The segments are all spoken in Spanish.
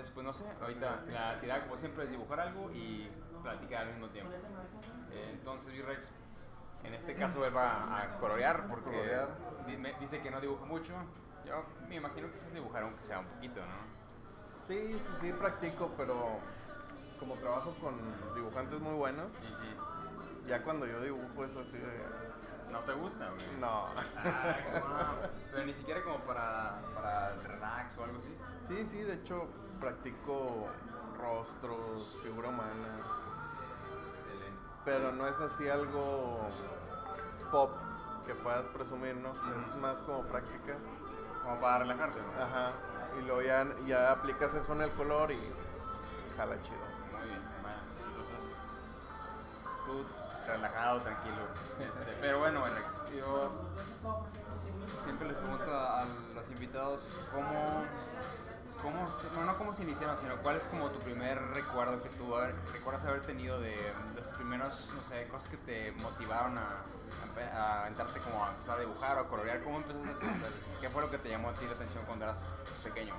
Entonces, pues no sé, ahorita la tirada como siempre es dibujar algo y platicar al mismo tiempo. Entonces, V-Rex, en este caso él va a colorear porque Colorear. dice que no dibuja mucho. Yo me imagino que sí dibujar aunque sea un poquito, ¿no? Sí, sí, sí, practico, pero como trabajo con dibujantes muy buenos, ya cuando yo dibujo es así de... ¿No te gusta, güey? No. Ah. Pero ni siquiera como para, para el relax o algo así. Sí, sí, de hecho practico rostros, figura humana, Excelente. pero no es así algo pop que puedas presumir, ¿no? Es más como práctica. Como para relajarte, ¿no? Ajá. Y luego ya, ya aplicas eso en el color y jala chido. Muy bien, bueno, entonces tú relajado, tranquilo. Este, pero bueno, Alex, yo siempre les pregunto a los invitados cómo, cómo se- no, no cómo se iniciaron, sino cuál es como tu primer recuerdo que tú haber- recuerdas haber tenido de, los primeros, no sé, cosas que te motivaron a, a a entrarte como a empezar a dibujar o a colorear. ¿Cómo empezaste sea, ¿Qué fue lo que te llamó a ti la atención cuando eras pequeño?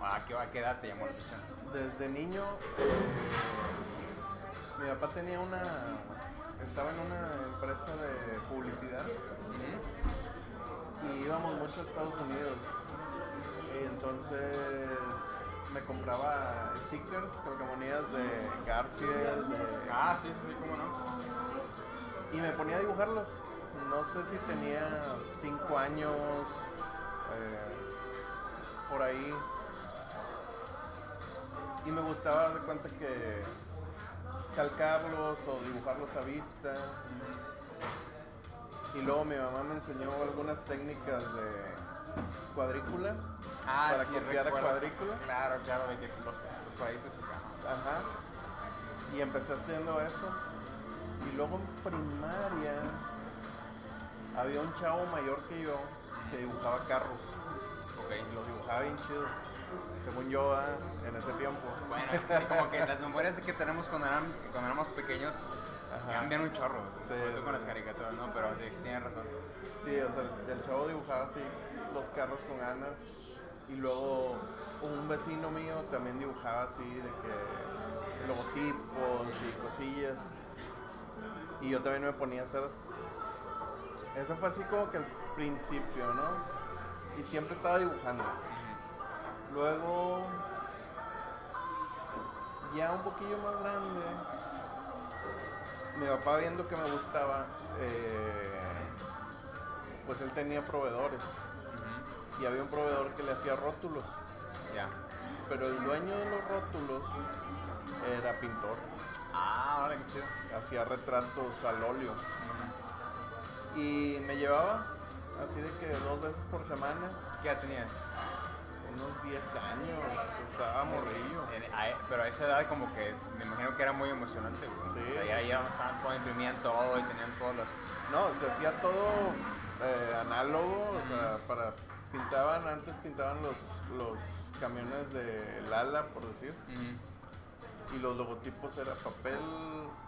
¿O a qué, a qué edad te llamó la atención? Desde niño, eh, mi papá tenía una. Estaba en una empresa de publicidad y íbamos mucho a Estados Unidos. Y entonces me compraba stickers, calcamonías de Garfield, de- Ah, sí, sí, cómo no. y me ponía a dibujarlos. No sé si tenía 5 años, eh, por ahí. Y me gustaba de cuenta que calcarlos o dibujarlos a vista. Y luego mi mamá me enseñó algunas técnicas de cuadrícula para copiar a recuerdo. cuadrícula. Claro, claro, de que los, los cuadritos. Ajá. Y empecé haciendo eso. Y luego en primaria había un chavo mayor que yo que dibujaba carros. Ok. Y los dibujaba bien chido. Según yo, ah, en ese tiempo. Bueno, sí, como que las memorias que tenemos cuando, eran, cuando éramos pequeños Ajá. cambian un chorro. Sí, sobre todo con sí. las caricaturas, ¿no? Pero sí, tienes razón. Sí, o sea, el- el chavo dibujaba así los carros con ganas. Y luego un vecino mío también dibujaba así de que logotipos y cosillas. Y yo también me ponía a hacer. Eso fue así como que el principio, ¿no? Y siempre estaba dibujando. Luego, ya un poquillo más grande, mi papá viendo que me gustaba, eh, pues él tenía proveedores. Y había un proveedor que le hacía rótulos. Ya. Pero el dueño de los rótulos era pintor. Ah, ahora qué chido. Hacía retratos al óleo. Y me llevaba así de que dos veces por semana, ¿Qué edad tenías? unos 10 años. Estaba morrillo. Pero a esa edad como que me imagino que era muy emocionante, güey. Sí. Ya estaban todo, imprimían todo y tenían todos los... No, se hacía todo eh, análogo, o sea, para pintaban, antes pintaban los, los camiones de Lala, por decir, y los logotipos era papel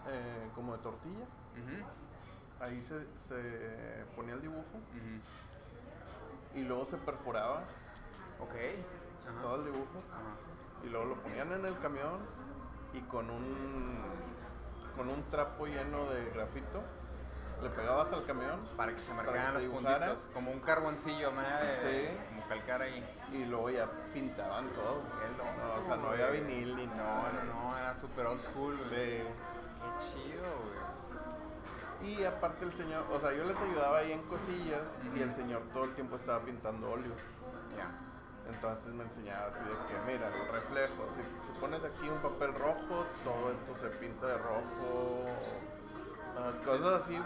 eh, como de tortilla. Ahí se, se ponía el dibujo. Y luego se perforaba. Ok. Todo el dibujo. Y luego lo ponían en el camión y con un con un trapo lleno de grafito le pegabas al camión Para que se marcaran los puntitos. Como un carboncillo, de, Sí. como calcar ahí. y luego ya pintaban todo. No, o sea, no había vinil ni No, nada. no, no, era super old school, güey. Sí. Qué chido, güey. Y aparte el señor, o sea, yo les ayudaba ahí en cosillas y el señor todo el tiempo estaba pintando óleo. Ya. Entonces me enseñaba así de que, mira, el reflejo, si, si pones aquí un papel rojo, todo esto se pinta de rojo. ah, Cosas así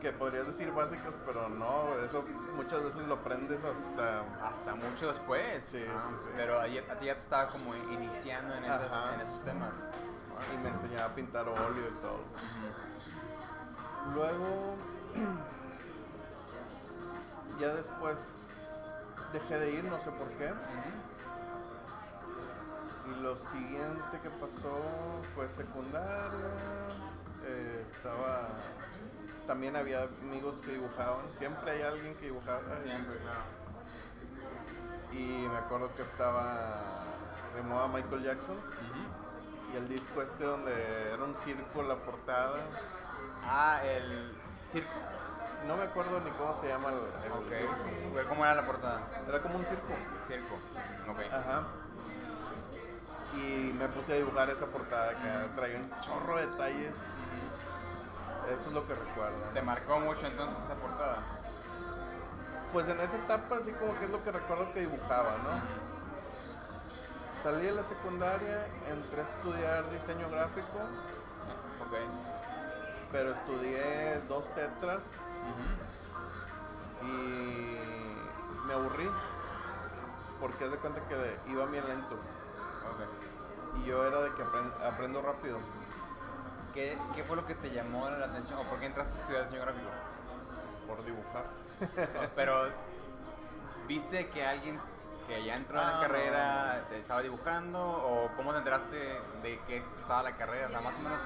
que podrías decir básicas, pero no, eso muchas veces lo aprendes hasta... Hasta mucho después. Sí, Ah, sí, sí. Pero a ti ya te estaba como iniciando en, esas, en esos temas. Y me enseñaba a pintar óleo y todo. Luego, ya después dejé de ir, no sé por qué. Y lo siguiente que pasó fue secundaria. eh, estaba. También había amigos que dibujaban. Siempre hay alguien que dibujaba. Siempre, claro. Y me acuerdo que estaba de moda Michael Jackson. Y el disco este donde era un circo la portada. Ah, el circo. No me acuerdo ni cómo se llama el, el disco. ¿Cómo era la portada? Era como un circo. Circo. Ok. Ajá. Y me puse a dibujar esa portada que traía un chorro de detalles. Eso es lo que recuerdo. ¿Te marcó mucho entonces esa portada? Pues en esa etapa así como que es lo que recuerdo que dibujaba, ¿no? Salí de la secundaria, entré a estudiar diseño gráfico, Ok. pero estudié dos tetras Ujú. y me aburrí. Porque haz de cuenta que iba bien lento. Ok. Y yo era de que apren- aprendo rápido. ¿Qué, ¿Qué fue lo que te llamó la atención o por qué entraste a estudiar diseño gráfico? Por dibujar. Pero, ¿viste que alguien que ya entró en Ah, la no. carrera te estaba dibujando o cómo te enteraste de qué estaba la carrera? O sea, más o menos.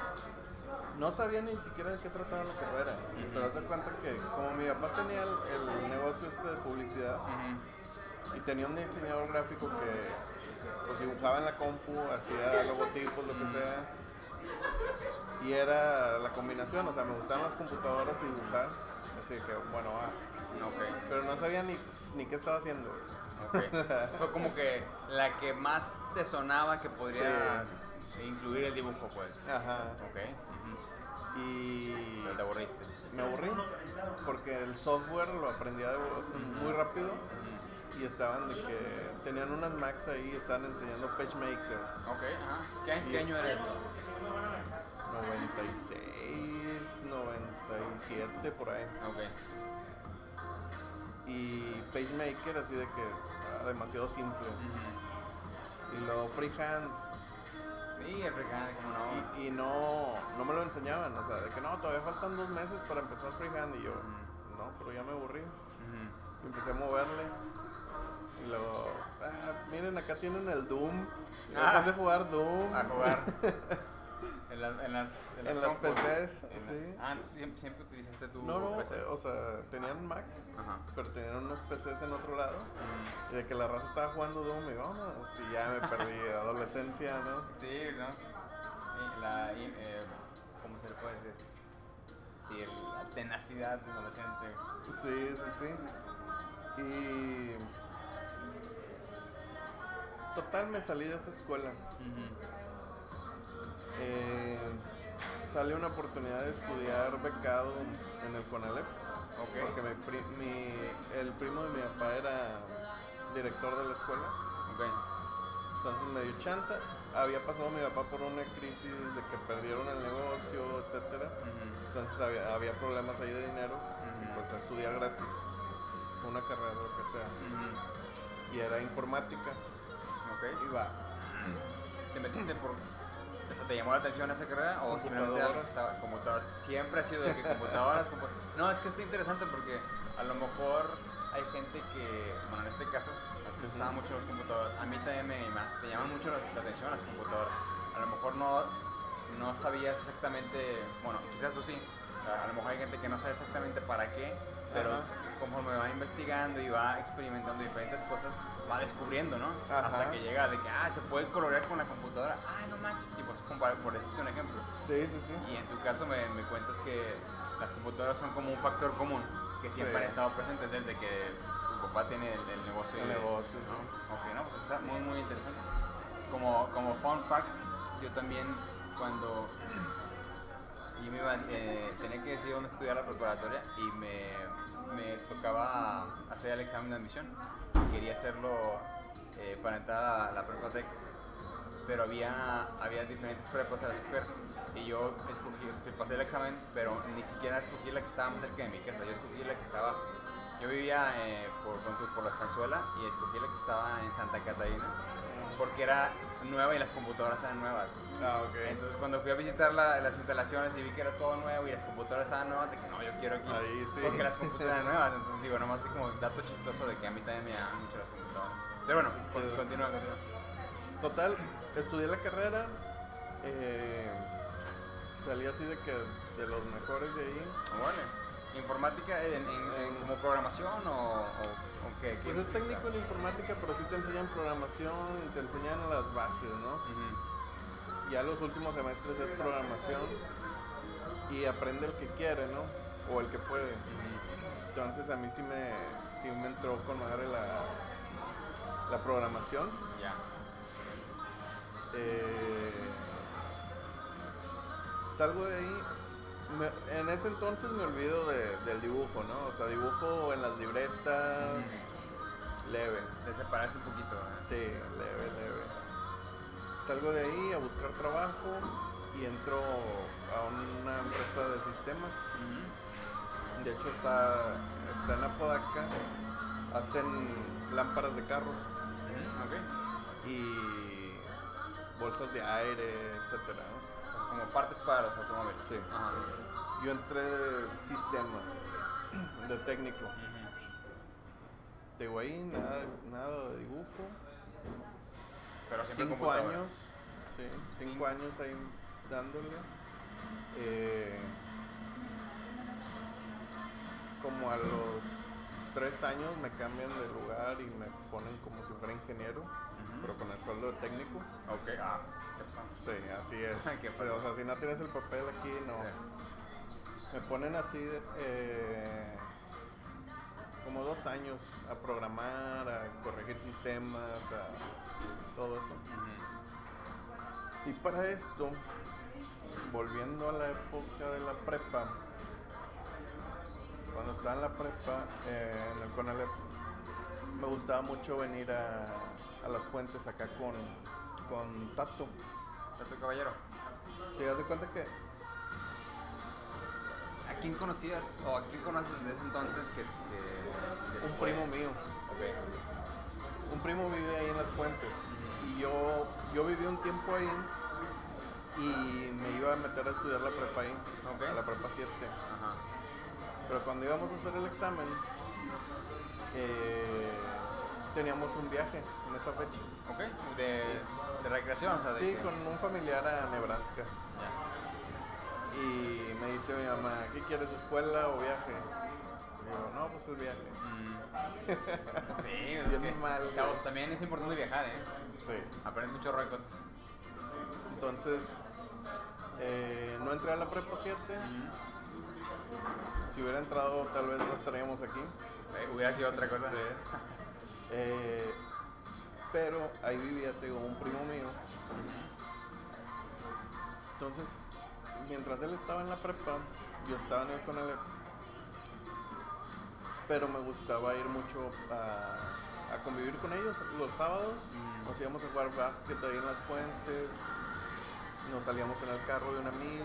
No sabía ni siquiera de qué trataba la carrera. Pero de cuenta que como mi papá tenía el, el negocio este de publicidad y tenía un diseñador gráfico que pues dibujaba en la compu, hacía logotipos, lo que sea. Y era la combinación, o sea, me gustaban las computadoras y dibujar. Así que, bueno, ah. Ok. Pero no sabía ni, ni qué estaba haciendo. Fue como que la que más te sonaba que podría incluir el dibujo, pues. Ajá. Ok. ujú. Y Pero te aburriste. me aburrí porque el software lo aprendía de- muy rápido y estaban de que tenían unas Macs ahí y estaban enseñando PageMaker Ok, ajá. ¿Qué, año- qué año era esto? 96, 97 por ahí. Ok. Y PageMaker así de que ah, demasiado simple. Y luego Freehand Sí, el freehand, como no. y, y no, no me lo enseñaban, o sea, de que no, todavía faltan dos meses para empezar Freehand y yo, no, pero ya me aburrí. Empecé a moverle. Y luego, ah, miren, acá tienen el Doom. Ah. a jugar Doom. A jugar. en, las, en las, En las. PCs, En sí. Ah, entonces siempre, siempre utilizaste tu No, no, PC. eh, o sea, tenían Mac, Ajá. pero tenían unos PCs en otro lado. Y de que la raza estaba jugando Doom y vámonos. Y ya me perdí adolescencia, ¿no? Sí, ¿no? La, eh, ¿Cómo se le puede decir? Sí, el- la tenacidad de adolescente. Sí, sí, sí. Y. Total, me salí de esa escuela. Eh, sale una oportunidad de estudiar becado en el CONALEP. Ok. Porque mi pri- mi- el primo de mi papá era director de la escuela. Entonces me dio chance. Había pasado mi papá por una crisis de que perdieron el negocio, etcétera. Ujú. Entonces había, había problemas ahí de dinero. Pues a estudiar gratis. Una carrera, lo que sea. Y era informática. Ok. Y va. ¿Te metiste por.? ¿Te, te llamó la atención esa carrera? ¿O simplemente Computadoras. estaba- computadoras? Siempre ha sido de que computadoras. compu- no, es que está interesante porque a lo mejor hay gente que, bueno, en este caso, le gustaban mucho los computadores. A mí también me, me- llaman mucho la, la atención las computadoras. A lo mejor no, no sabías exactamente, bueno, quizás tú sí. A lo mejor hay gente que no sabe exactamente para qué, pero Ajá. conforme va investigando y va experimentando diferentes cosas, va descubriendo, ¿no? Ajá. Hasta que llega de que, ah, se puede colorear con la computadora. Ay, no manches. Y pues, por decirte un ejemplo. Sí, sí, sí. Y en tu caso me, me cuentas que las computadoras son como un factor común que siempre Sí. han estado presentes desde que tu papá tiene el, el negocio. El negocio, ¿no? sí. Ok, no, pues está muy, muy interesante. Como, como fun fact, yo también cuando yo me iba, eh, tenía que decidir dónde estudiar la preparatoria y me, me tocaba hacer el examen de admisión. Quería hacerlo eh, para entrar a la Prepatec, pero había, había diferentes prepas a escoger. Y yo escogí, o pasé el examen, pero ni siquiera escogí la que estaba más cerca de mi casa. Yo escogí la que estaba. Yo vivía eh, por, por, la Estanzuela y escogí la que estaba en Santa Catarina porque era nueva y las computadoras eran nuevas. Ah, ok. Entonces cuando fui a visitar la- las instalaciones y vi que era todo nuevo y las computadoras estaban nuevas, dije, no, yo quiero aquí. Ahí sí. Porque las computadoras eran nuevas. Entonces digo, nomás así como dato chistoso de que a mí también me llaman mucho las computadoras. Pero bueno, con- continúa, continúa. Total, estudié la carrera. eh, salí así de que de los mejores de ahí. Bueno, informática en, en- en como programación o, o, Pues ¿Qué es técnico en informática, pero sí te enseñan programación y te enseñan las bases, ¿no? Ya los últimos semestres es programación y aprende el que quiere, ¿no? O el que puede. Entonces a mí sí me, sí me entró con madre la, la programación. Ya. Eh, salgo de ahí. me- en ese entonces me olvido de- del dibujo, ¿no? O sea, dibujo en las libretas, leve. Te separaste un poquito. ¿eh? Sí, leve, leve. Salgo de ahí a buscar trabajo y entro a una empresa de sistemas. De hecho está, está en Apodaca. Hacen lámparas de carros Ujú, Ok. y bolsas de aire, etcétera, ¿no? Como partes para los automóviles. Sí. Ajá. Yo entré de sistemas, de técnico. De ahí, nada, nada de dibujo. Pero siempre Cinco años, sí, cinco años ahí dándole. Eh, como a los tres años me cambian de lugar y me ponen como si fuera ingeniero, pero con el sueldo de técnico. Ok, ah, ¿qué pasó? Sí, así es. ¿Qué Pero, o sea, si no tienes el papel aquí, no. Sí. Me ponen así de- eh, como dos años a programar, a corregir sistemas, a todo eso. Y para esto, volviendo a la época de la prepa, cuando estaba en la prepa, eh, en el Conalep, me gustaba mucho venir a, a las puentes acá con, con Tato. Tato Caballero. Si das de cuenta que ¿A quién conocías o a quién conoces desde ese entonces que... que- que un fue? primo mío, Ok. un primo vive ahí en las puentes. Y yo, yo viví un tiempo ahí y me iba a meter a estudiar la prepa ahí, a la prepa 7. Ajá. Pero cuando íbamos a hacer el examen, eh, teníamos un viaje en esa fecha. Ok. De, de recreación, o sea, de Sí, que- con un familiar a Nebraska. Y me dice mi mamá, ¿qué quieres, escuela o viaje? Y yo, no, pues el viaje. Mm. Sí, es que, mal. Chavos, también es importante viajar, ¿eh? Sí. Aprendes de cosas. Entonces, eh, no entré a la prepa 7. Si hubiera entrado, tal vez no estaríamos aquí. Sí, hubiera sido otra cosa. Sí. Eh, pero ahí vivía, te digo, un primo mío. Entonces, mientras él estaba en la prepa, yo estaba en el Conalep. Pero me gustaba ir mucho a, a convivir con ellos los sábados. Mm. Nos íbamos a jugar básquet ahí en las puentes. Nos salíamos en el carro de un amigo.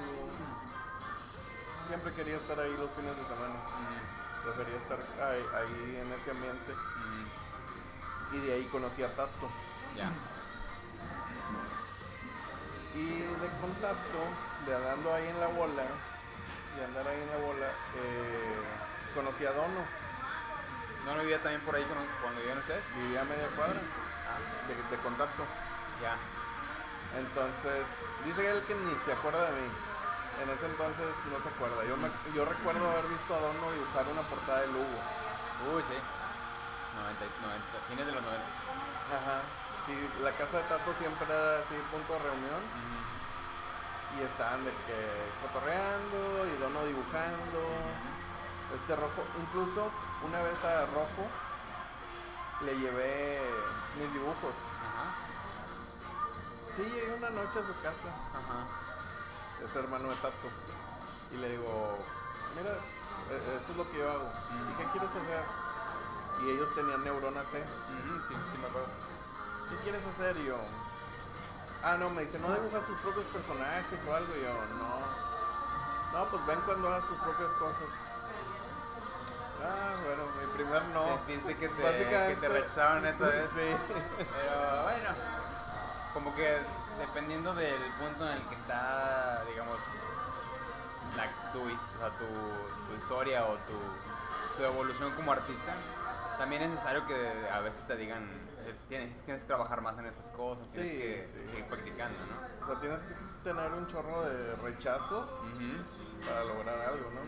Siempre quería estar ahí los fines de semana. Mm, Prefería estar ahí, ahí en ese ambiente. mm, Y de ahí conocí a Tato. Ya. Y de contacto, de andando ahí en la bola, de andar ahí en la bola, eh, conocí a Dono. ¿No lo vivía también por ahí cuando, vivían ustedes? Vivía a media cuadra Ah, de, de contacto. ya. Entonces, dice él que ni se acuerda de mí. En ese entonces no se acuerda. Yo, me- yo recuerdo haber visto a Dono dibujar una portada de Lugo. Uy, sí. 90, y- 90, fines de los 90. Ajá. Sí, la casa de Tato siempre era así, punto de reunión. Y estaban de que cotorreando y Dono dibujando. Este rojo, incluso una vez a Rojo le llevé mis dibujos. Ajá. Sí, llegué una noche a su casa, Ajá. es hermano de Tato. Y le digo, mira, eh, esto es lo que yo hago. ¿Y qué quieres hacer? Y ellos tenían Neurona C. Ujú, sí, sí me acuerdo. ¿Qué quieres hacer? Y yo. Ah, no, me dice, ¿no dibujas tus propios personajes o algo? Y yo, no. No, pues ven cuando hagas tus propias cosas. Ah, bueno, mi primer no. Sentiste que te, que Básicamente- te rechazaron esa vez. Sí. Pero bueno, como que dependiendo del punto en el que está, digamos, la- tu, his- o sea, tu, tu historia o tu, tu evolución como artista, también es necesario que a veces te digan, tienes, tienes que trabajar más en estas cosas, tienes Sí, que sí. seguir practicando, ¿no? O sea, tienes que tener un chorro de rechazos para lograr algo, ¿no?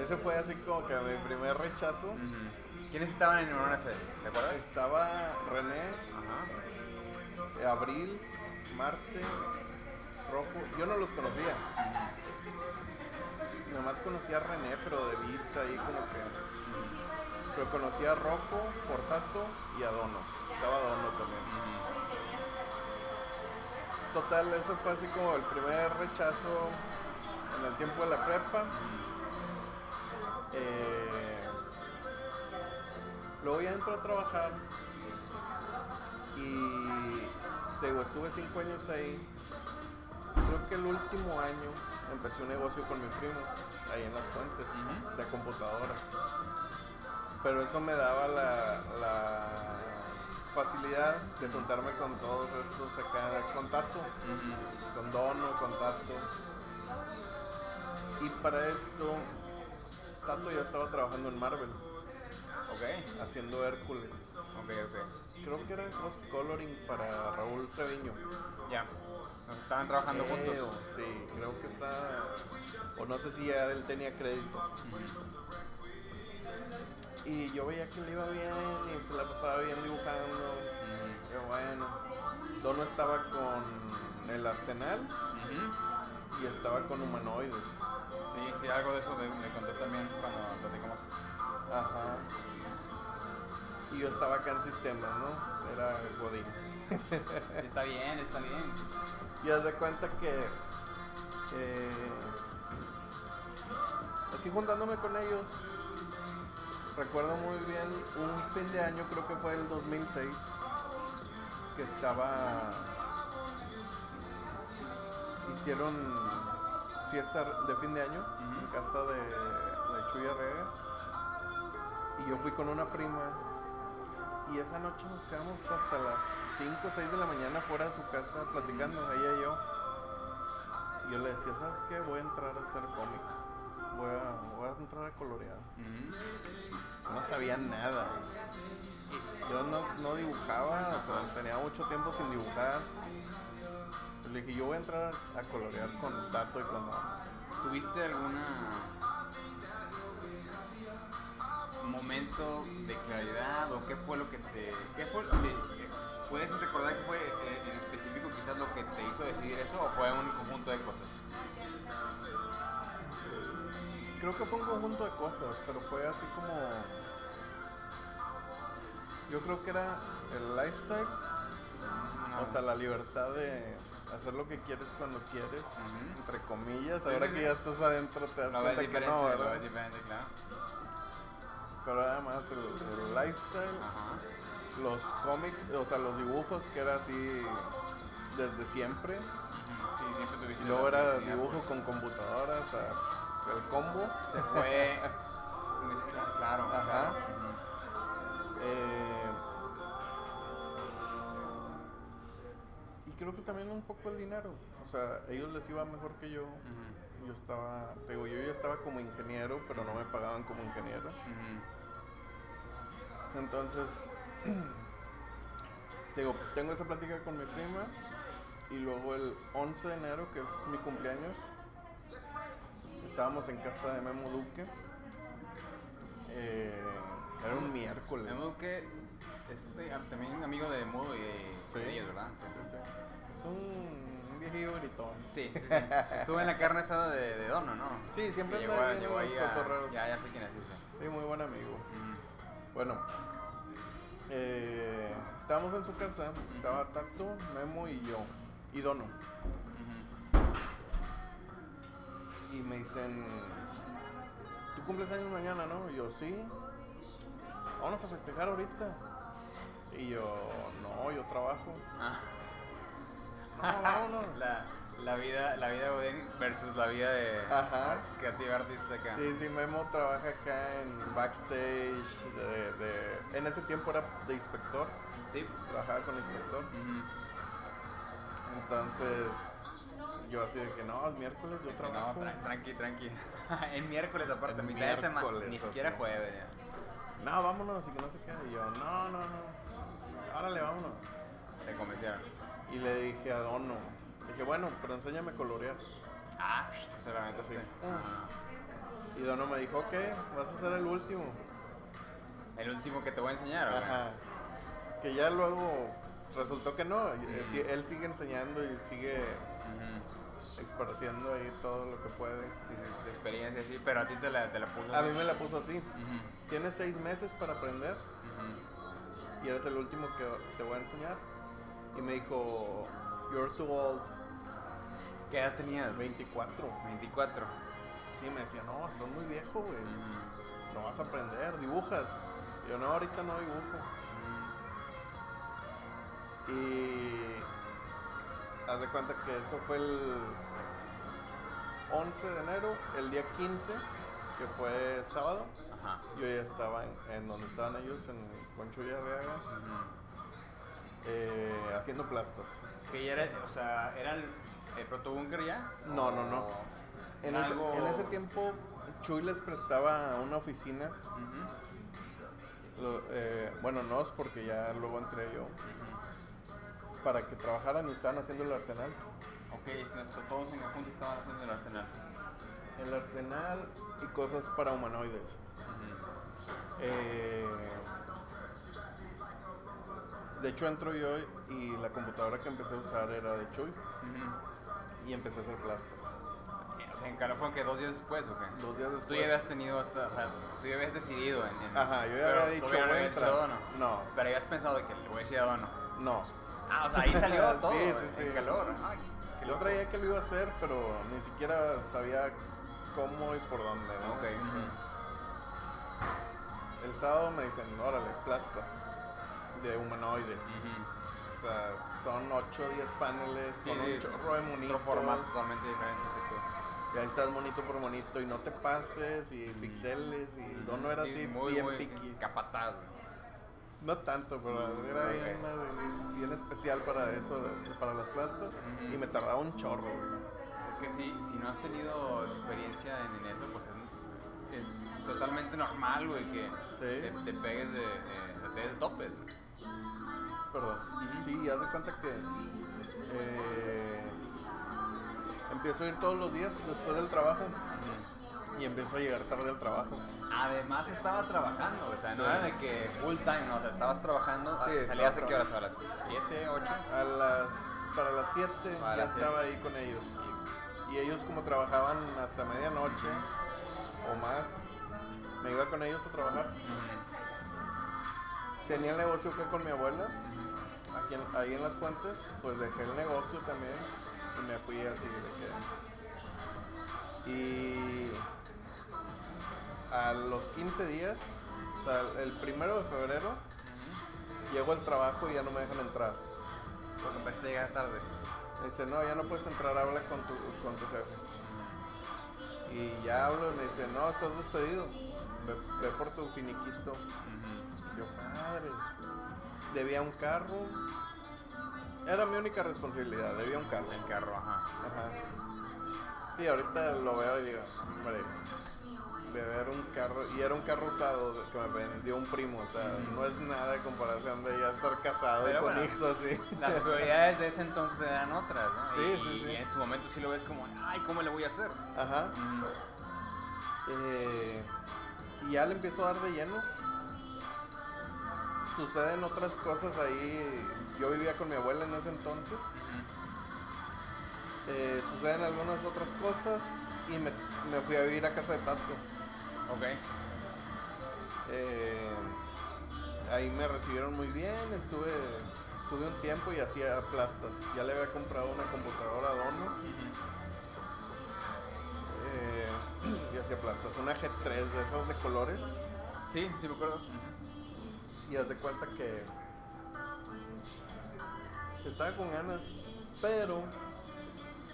Ese fue así como que mi primer rechazo. ¿Quiénes estaban en Neurona C? ¿Te acuerdas? Estaba René, Ajá. Abril, Marte, Rojo. Yo no los conocía. Nomás conocía a René, pero de vista ahí como que. Pero conocía a Rojo, Portato y a Dono. Estaba Dono también. Total, eso fue así como el primer rechazo en el tiempo de la prepa. Eh, luego ya entró a trabajar y te digo, estuve cinco años ahí. Creo que el último año empecé un negocio con mi primo, ahí en las fuentes, de computadoras. Pero eso me daba la, la facilidad de juntarme con todos estos acá contacto, con Dono, con Tato. Y para esto, Tato ya estaba trabajando en Marvel, Ok, haciendo Hércules. ok, ok. Creo que era Ghost Coloring para Raúl Treviño. Ya. Estaban trabajando Creo, juntos. Sí, creo que está. O no sé si ya él tenía crédito. Y yo veía que le iba bien y se la pasaba bien dibujando. Ujú. Pero bueno. Dono estaba con el Arsenal y estaba con Humanoides. Sí, sí, algo de eso me, me contó también cuando platicamos. Ajá. Y yo estaba acá en sistemas, ¿no? Era Godín. Está bien, está bien. Y haz de cuenta que. eh, así juntándome con ellos. Recuerdo muy bien un fin de año, creo que fue el 2006, que estaba. Hicieron fiesta de fin de año en casa de, de Chuy Arrega. Y yo fui con una prima. Y esa noche nos quedamos hasta las 5 o 6 de la mañana fuera de su casa platicando, ella y yo. Y yo le decía, ¿sabes qué? Voy a entrar a hacer cómics. Voy a, voy a entrar a colorear. No sabía nada. Yo no, no dibujaba, o sea, tenía mucho tiempo sin dibujar. Le dije, yo voy a entrar a colorear con Tato y con Mama. ¿Tuviste alguna momento de claridad o qué fue lo que te qué fue puedes recordar que fue eh, en específico quizás lo que te hizo decidir eso o fue un conjunto de cosas? Creo que fue un conjunto de cosas, pero fue así como. Yo creo que era el lifestyle, o sea, la libertad de hacer lo que quieres cuando quieres, entre comillas. Sí, Ahora sí, que sí. ya estás adentro te das lo cuenta que no, ¿verdad? claro. Pero además el, el lifestyle, los cómics, o sea, los dibujos que era así desde siempre. Y luego era dibujo con computadora, o sea, el combo. se fue mezclar, claro. Ajá. claro. Eh, y creo que también un poco el dinero. O sea, ellos les iba mejor que yo. Yo estaba, te digo, yo ya estaba como ingeniero, pero no me pagaban como ingeniero. Entonces, te digo, tengo esa plática con mi prima. Y luego el 11 de enero, que es mi cumpleaños, estábamos en casa de Memo Duque. Eh, era un miércoles. Memo que es eh, también amigo de Modo y Sí. de ellos, ¿verdad? Sí, sí. Es un viejillo gritón. Sí, sí, sí. Estuve en la carne asada de, de Dono, ¿no? Sí, siempre llegó, ahí en llegó los ahí a- cotorreos. Ya, ya sé quién es, sí, sí. Sí, muy buen amigo. Bueno, eh, estábamos en su casa, estaba Tato, Memo y yo, y Dono. Y me dicen, ¿tú cumples años mañana, no? Y yo, sí. vámonos a festejar ahorita. Y yo, no, yo trabajo. Ah. No, vámonos. la, la vida, la vida Godín versus la vida de Ajá. creativa artista acá. Sí, sí, Memo trabaja acá en backstage. De, de- en ese tiempo era de inspector. Sí. Trabajaba con inspector. Entonces, yo así de que no, es miércoles, yo No, trabajo. tran- tranqui, tranqui. en miércoles aparte, En mitad de semana, ni siquiera jueves. ya. No, vámonos, y que no se quede. Y yo, no, no, no. Órale, vámonos. Te convencieron. Y le dije a Dono, dije, bueno, pero enséñame a colorear. Ah, se la. Ajá. Y Dono me dijo, ok, vas a ser el último. El último que te voy a enseñar. Ajá. Que ya luego resultó que no. eh, sí, Él sigue enseñando y sigue Ujú. esparciendo ahí todo lo que puede. Sí, sí, de experiencia, sí, pero a ti te la, te la puso A así. mí me la puso así. Ujú, Tienes seis meses para aprender y eres el último que te voy a enseñar. Y me dijo, you're too old, ¿Qué edad tenías? 24. 24. Sí, me decía, no, estás muy viejo, güey. No vas a aprender, dibujas. Yo, no, ahorita no dibujo. Y haz de cuenta que eso fue el 11 de enero, el día 15, que fue sábado. Ajá. Yo ya estaba en, en donde estaban ellos, en Concho y Arriaga, eh, haciendo plastas. Que ya era, o sea, ¿era el, el protobúnker ya? No, no, no. ¿O En ese, algo- en ese tiempo, Chuy les prestaba una oficina. Lo- eh, bueno, no es porque ya luego entré yo. Para que trabajaran y estaban haciendo el arsenal. Ok, todos en conjunto estaban haciendo el arsenal. El arsenal y cosas para humanoides. Eh, de hecho entro yo y la computadora que empecé a usar era de Ujú. y empecé a hacer plastas. O sea, en fueron que dos días después, ¿o qué? Dos días Tú después. ya habías tenido hasta, o sea, tú ya habías decidido en, en- Ajá, yo ya había dicho, no voy a entrar. Dono. No. Pero habías pensado de que le voy a decir a Dono. No. Ah, o sea, ahí salió todo, Sí, sí, sí. calor. Ay, qué Yo loco. traía que lo iba a hacer, pero ni siquiera sabía cómo y por dónde, ¿no? Ok. El sábado me dicen, órale, plastas de humanoides. O sea, son 8 o 10 paneles Sí, con sí, un chorro de monitos. Totalmente diferente. sí, tú. Y ahí estás monito por monito y no te pases y pixeles y no, no era Sí, así muy, bien muy piqui. Capataz, güey. No tanto, pero era Ok. bien, bien- bien especial para eso, para las plastas. Y me tardaba un chorro. güey. Es que si, si no has tenido experiencia en, en eso, pues es, es totalmente normal, güey, que Sí. te, te pegues de, eh, te des de topes. Perdón. Ujú. Sí, haz de cuenta que eh, empiezo a ir todos los días después del trabajo y empiezo a llegar tarde al trabajo. Además estaba trabajando, o sea, no Sí. era de que full time, no, o sea, estabas trabajando, Sí, salías a qué horas, a las 7, 8. A las, para las 7 Para ya las estaba ahí con ellos. Y ellos como trabajaban hasta medianoche o más, me iba con ellos a trabajar. Tenía el negocio acá con mi abuela, aquí en- ahí en las fuentes, pues dejé el negocio también y me fui así de que... Y a los 15 días, o sea, el primero de febrero, llego al trabajo y ya no me dejan entrar. Porque empezaste a llegar tarde. Me dice, no, ya no puedes entrar, habla con tu, con tu jefe. Y ya hablo y me dice, no, estás despedido. Ve, ve por tu finiquito. Yo, madre. Debía un carro. Era mi única responsabilidad, debía un carro. El carro, ajá. Ajá. Sí, ahorita lo veo y digo, hombre, deber un carro. Y era un carro usado que me vendió un primo. O sea, no es nada de comparación de ya estar casado Pero y con bueno, hijos. Las prioridades de ese entonces eran otras, ¿no? Sí, y, sí, sí. y en su momento sí lo ves como, ay, ¿cómo le voy a hacer? Ajá. Eh, y ya le empiezo a dar de lleno. Suceden otras cosas ahí. Yo vivía con mi abuela en ese entonces. Eh, suceden algunas otras cosas y me, me fui a vivir a casa de Tato. Ok. Eh, ahí me recibieron muy bien, estuve, estuve un tiempo y hacía plastas. Ya le había comprado una computadora a Dono. Eh, y hacía plastas, una G3 de esas de colores. Sí, sí me acuerdo. Y haz de cuenta que estaba con ganas, pero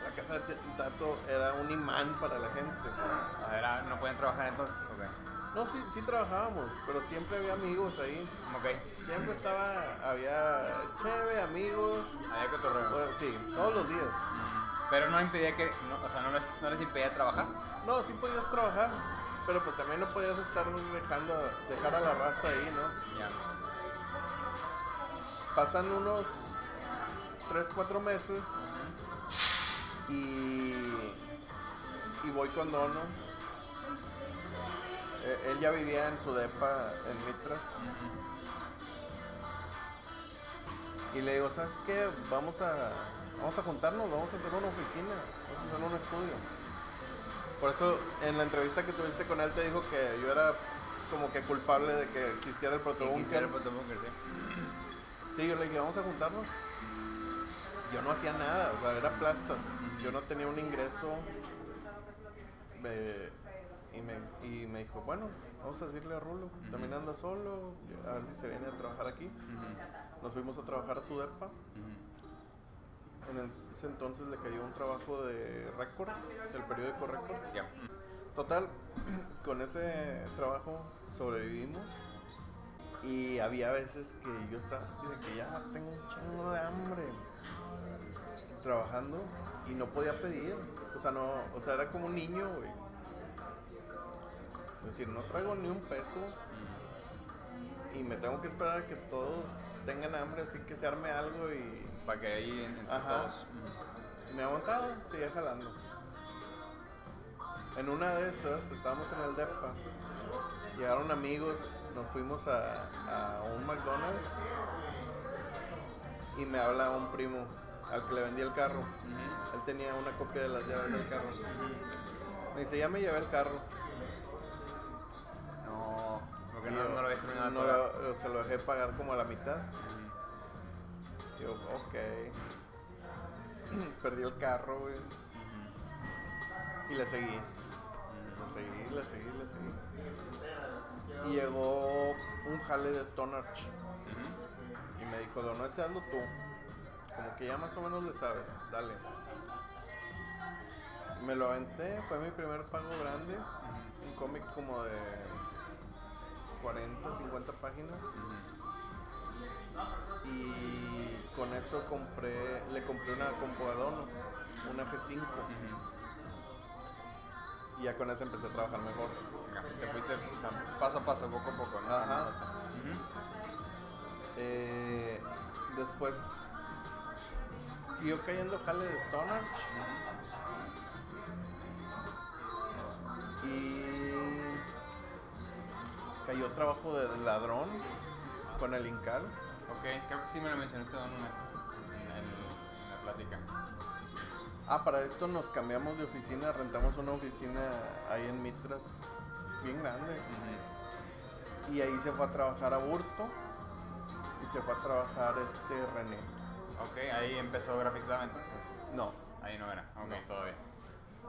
la casa de Tato era un imán para la gente. Ah, ¿no pueden trabajar entonces? Ok. No, sí, sí trabajábamos, pero siempre había amigos ahí. Ok. Siempre estaba, había chévere, amigos. Había cotorreo. Bueno, sí, todos los días. Pero no impedía que. No, o sea, no les, no les impedía trabajar. No, sí podías trabajar, pero pues también no podías estar dejando, dejar a la raza ahí, ¿no? Ya. Pasan unos 3, 4 meses y, y voy con Dono. Eh, él ya vivía en su depa en Mitras. Y le digo, ¿sabes qué? Vamos a, vamos a juntarnos, vamos a hacer una oficina, vamos a hacer un estudio. Por eso en la entrevista que tuviste con él te dijo que yo era como que culpable de que existiera el protobúnker. el protobúnker, sí. Sí, yo le dije, vamos a juntarnos. Yo no hacía nada, o sea, era plastas. Yo no tenía un ingreso. Y, me, y me dijo, bueno, vamos a decirle a Rulo, también anda solo, a ver si se viene a trabajar aquí. Nos fuimos a trabajar a su depa. En ese entonces le cayó un trabajo de récord, del periódico récord. Total, con ese trabajo sobrevivimos. Y había veces que yo estaba así de que ya tengo un chingo de hambre trabajando y no podía pedir. O sea, no, o sea, era como un niño, güey. Es decir, no traigo ni un peso y me tengo que esperar a que todos tengan hambre, así que se arme algo y Para que ahí entre Ajá. todos. me aguantaba, seguía jalando. En una de esas, estábamos en el DEPA, llegaron amigos, nos fuimos a, a un McDonald's y me habla un primo al que le vendí el carro. Él tenía una copia de las llaves del carro. Me dice, ya me llevé el carro. No, porque no, yo, no lo habías terminado no lo- o sea, lo dejé pagar como a la mitad. Ujú, Yo, ok. Perdí el carro, güey. Y le seguí. Le seguí, le seguí, le seguí. Y llegó un jale de Stone Arch. Y me dijo, no, ese hazlo tú. Como que ya más o menos le sabes, dale. Me lo aventé, fue mi primer pago grande. Un cómic como de 40, 50 páginas. Y con eso compré, le compré una computadora, una F5. Ujú. Y ya con eso empecé a trabajar mejor. Te fuiste paso a paso, poco a poco, ¿no? Ajá. Eh, después siguió cayendo jale de Stone Arch. Y cayó trabajo de ladrón con el Incal. Ok, creo que sí me lo mencionaste en, una, la plática. Ah, para esto nos cambiamos de oficina, rentamos una oficina ahí en Mitras, bien grande. Y ahí se fue a trabajar a Burto y se fue a trabajar este René. Ok, ahí empezó Graphics Lab entonces. No, Ahí no era, ok, No. todavía.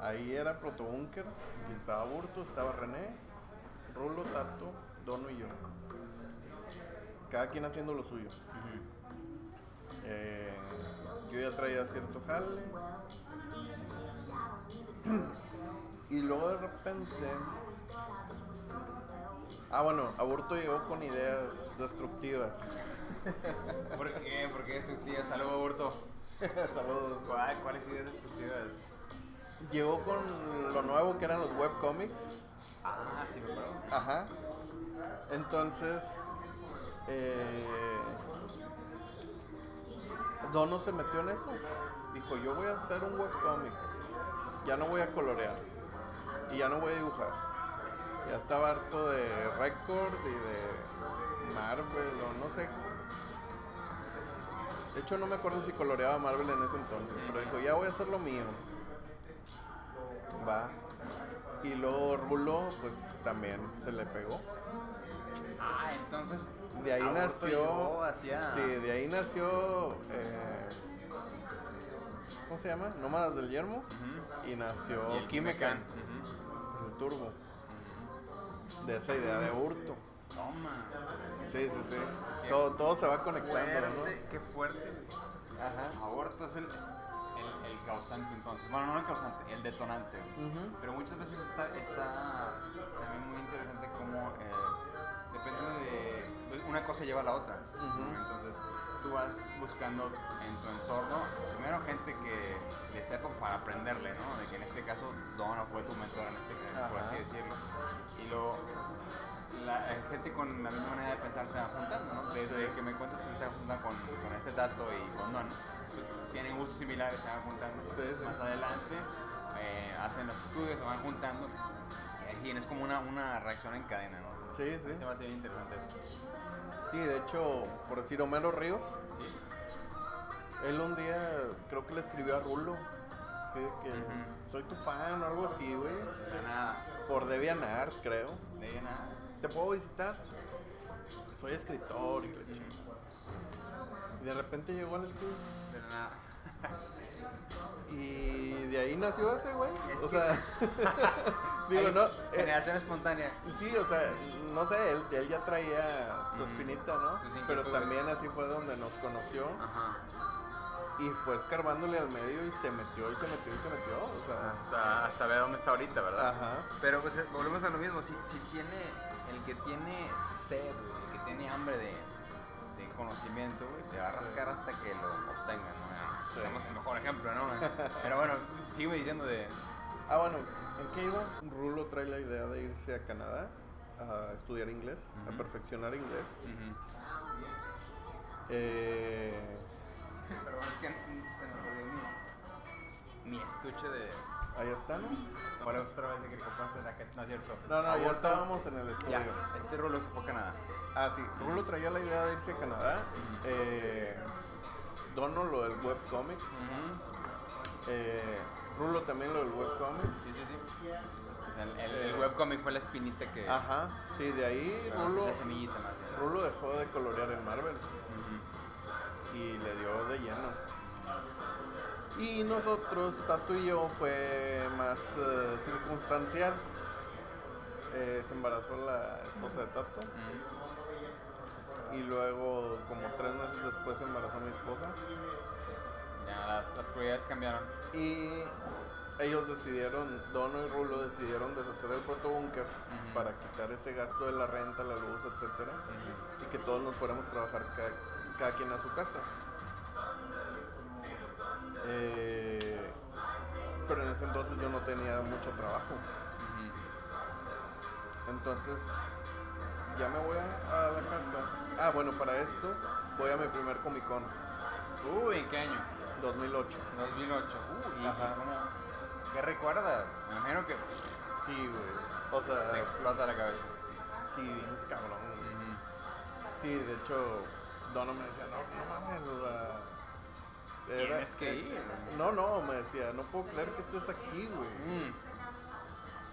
ahí era Protobunker y estaba Burto, estaba René, Rulo, Tato, Dono y yo. Cada quien haciendo lo suyo. Eh, yo ya traía cierto jale. Y luego de repente. Ah, bueno, Aburto llegó con ideas destructivas. ¿Por qué? ¿Por qué destructivas? Saludos, Burto. Saludos. ¿Cuál- ¿Cuáles ideas destructivas? Llegó con lo nuevo que eran los webcomics. Ah, sí, me acuerdo. Ajá. Entonces, eh, Dono se metió en eso. Dijo, yo voy a hacer un webcomic. Ya no voy a colorear. Y ya no voy a dibujar. Ya estaba harto de Record y de Marvel o no sé. De hecho, no me acuerdo si coloreaba Marvel en ese entonces. Pero dijo, ya voy a hacer lo mío. Va. Y luego Rulo, pues también se le pegó. Ah, entonces. De ahí nació. hacia- Sí, de ahí nació. eh, ¿Cómo se llama? Nómadas del Yermo. Y nació Y el el turbo. De esa idea de hurto. Toma. Sí, sí, sí. Todo, todo se va conectando, ¿no? Qué fuerte. Ajá. Aborto es el, el, el causante entonces. Bueno, no el causante, el detonante. Ujú. Pero muchas veces está, está también muy interesante cómo eh, depende de... pues, Una cosa lleva a la otra. ¿no? Ujú. Entonces tú vas buscando en tu entorno, primero gente que le sepa para aprenderle, ¿no? De que en este caso Donna fue tu mentor, en este caso, por así decirlo. Y luego la eh, gente con la misma manera de pensar se va juntando, ¿no? Desde que me cuentas que se juntan con, con este dato y con Don, pues tienen gustos similares, se van juntando. Sí, sí. Más adelante eh, hacen los estudios, se van juntando y es como una, una reacción en cadena, ¿no? Sí, sí. Se me hace bien interesante eso. Sí, de hecho, por decir Homero Ríos, ¿Sí? él un día creo que le escribió a Rulo. Sí, de que soy tu fan o algo así, güey. De nada, Por DeviantArt, creo. de nada. ¿Te puedo visitar? Soy escritor y la chingada. Y de repente llegó al estudio. De nada. Y de ahí nació ese, güey. Es O sea, digo, no. eh, Generación espontánea. sí, o sea, no sé, él, él ya traía su Ujú. espinita, ¿no? Pero también así fue donde nos conoció. Ajá. Y fue escarbándole al medio y se metió y se metió y se metió. O sea, Hasta, hasta ver dónde está ahorita, ¿verdad? ajá. Pero pues, eh, volvemos a lo mismo, si, si tiene que tiene sed, güey, el que tiene hambre de, de conocimiento, güey, se va a rascar hasta que lo obtenga, ¿no? Tenemos el mejor ejemplo, ¿no? Pero bueno, sígueme diciendo de... Ah, bueno, ¿en qué iba? Rulo trae la idea de irse a Canadá a estudiar inglés, a perfeccionar inglés. Ujú. Eh, Pero es que se nos olvidó mi, mi estuche de... ahí está, ¿no? ¿Cuál es otra vez de que compraste la que... No es cierto. No, no, ya estábamos en el estudio. Ya, este rolo se fue a Canadá. Ah, sí, Rulo traía la idea de irse a Canadá. Eh, Dono lo del webcomic. Eh, Rulo también lo del webcomic. Sí, sí, sí. El, el, el webcomic fue la espinita que... Ajá, sí, de ahí pero Rulo, La semillita más. Rulo dejó de colorear en Marvel y le dio de lleno. Y nosotros, Tato y yo, fue más eh, circunstancial. Eh, se embarazó la esposa de Tato y luego, como tres meses después, se embarazó mi esposa. Ya las, las prioridades cambiaron. Y ellos decidieron, Dono y Rulo decidieron deshacer el protobúnker para quitar ese gasto de la renta, la luz, etcétera, y que todos nos fuéramos trabajar ca- cada, quien a su casa. Eh, pero en ese entonces yo no tenía mucho trabajo. Entonces ya me voy a, a la casa. Ah, bueno, para esto voy a mi primer Comic Con, Uy, ¿en qué año? 2008. 2008. Uy, ¿y Ajá. cómo? ¿Qué recuerdas? Me imagino que Sí, güey. O te sea, explota la cabeza. sí, bien cabrón. Ujú. Sí, de hecho, Dono me decía, no, no mames, o sea... Tienes que eh, ir. No, no, me decía, no puedo creer que estés aquí, güey. Mm.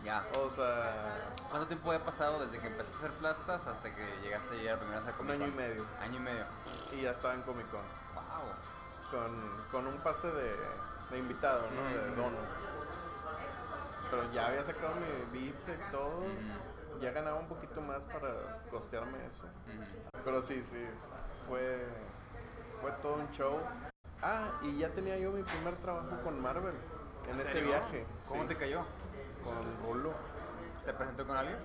Ya. O sea, ¿Cuánto tiempo había pasado desde que empezaste a hacer plastas hasta que llegaste a llegar vez a un Comic año y medio. Año y medio. Y ya estaba en Comic Con. Wow. Con, con un pase de, de invitado, ¿no? De Ujú. Dono. Pero ya había sacado mi visa y todo. Ujú. Ya ganaba un poquito más para costearme eso. Pero sí, sí, fue, fue todo un show. Ah, y ya tenía yo mi primer trabajo con Marvel en ese serio? viaje. ¿Cómo sí, te cayó? Con Rulo. ¿Te presentó con alguien?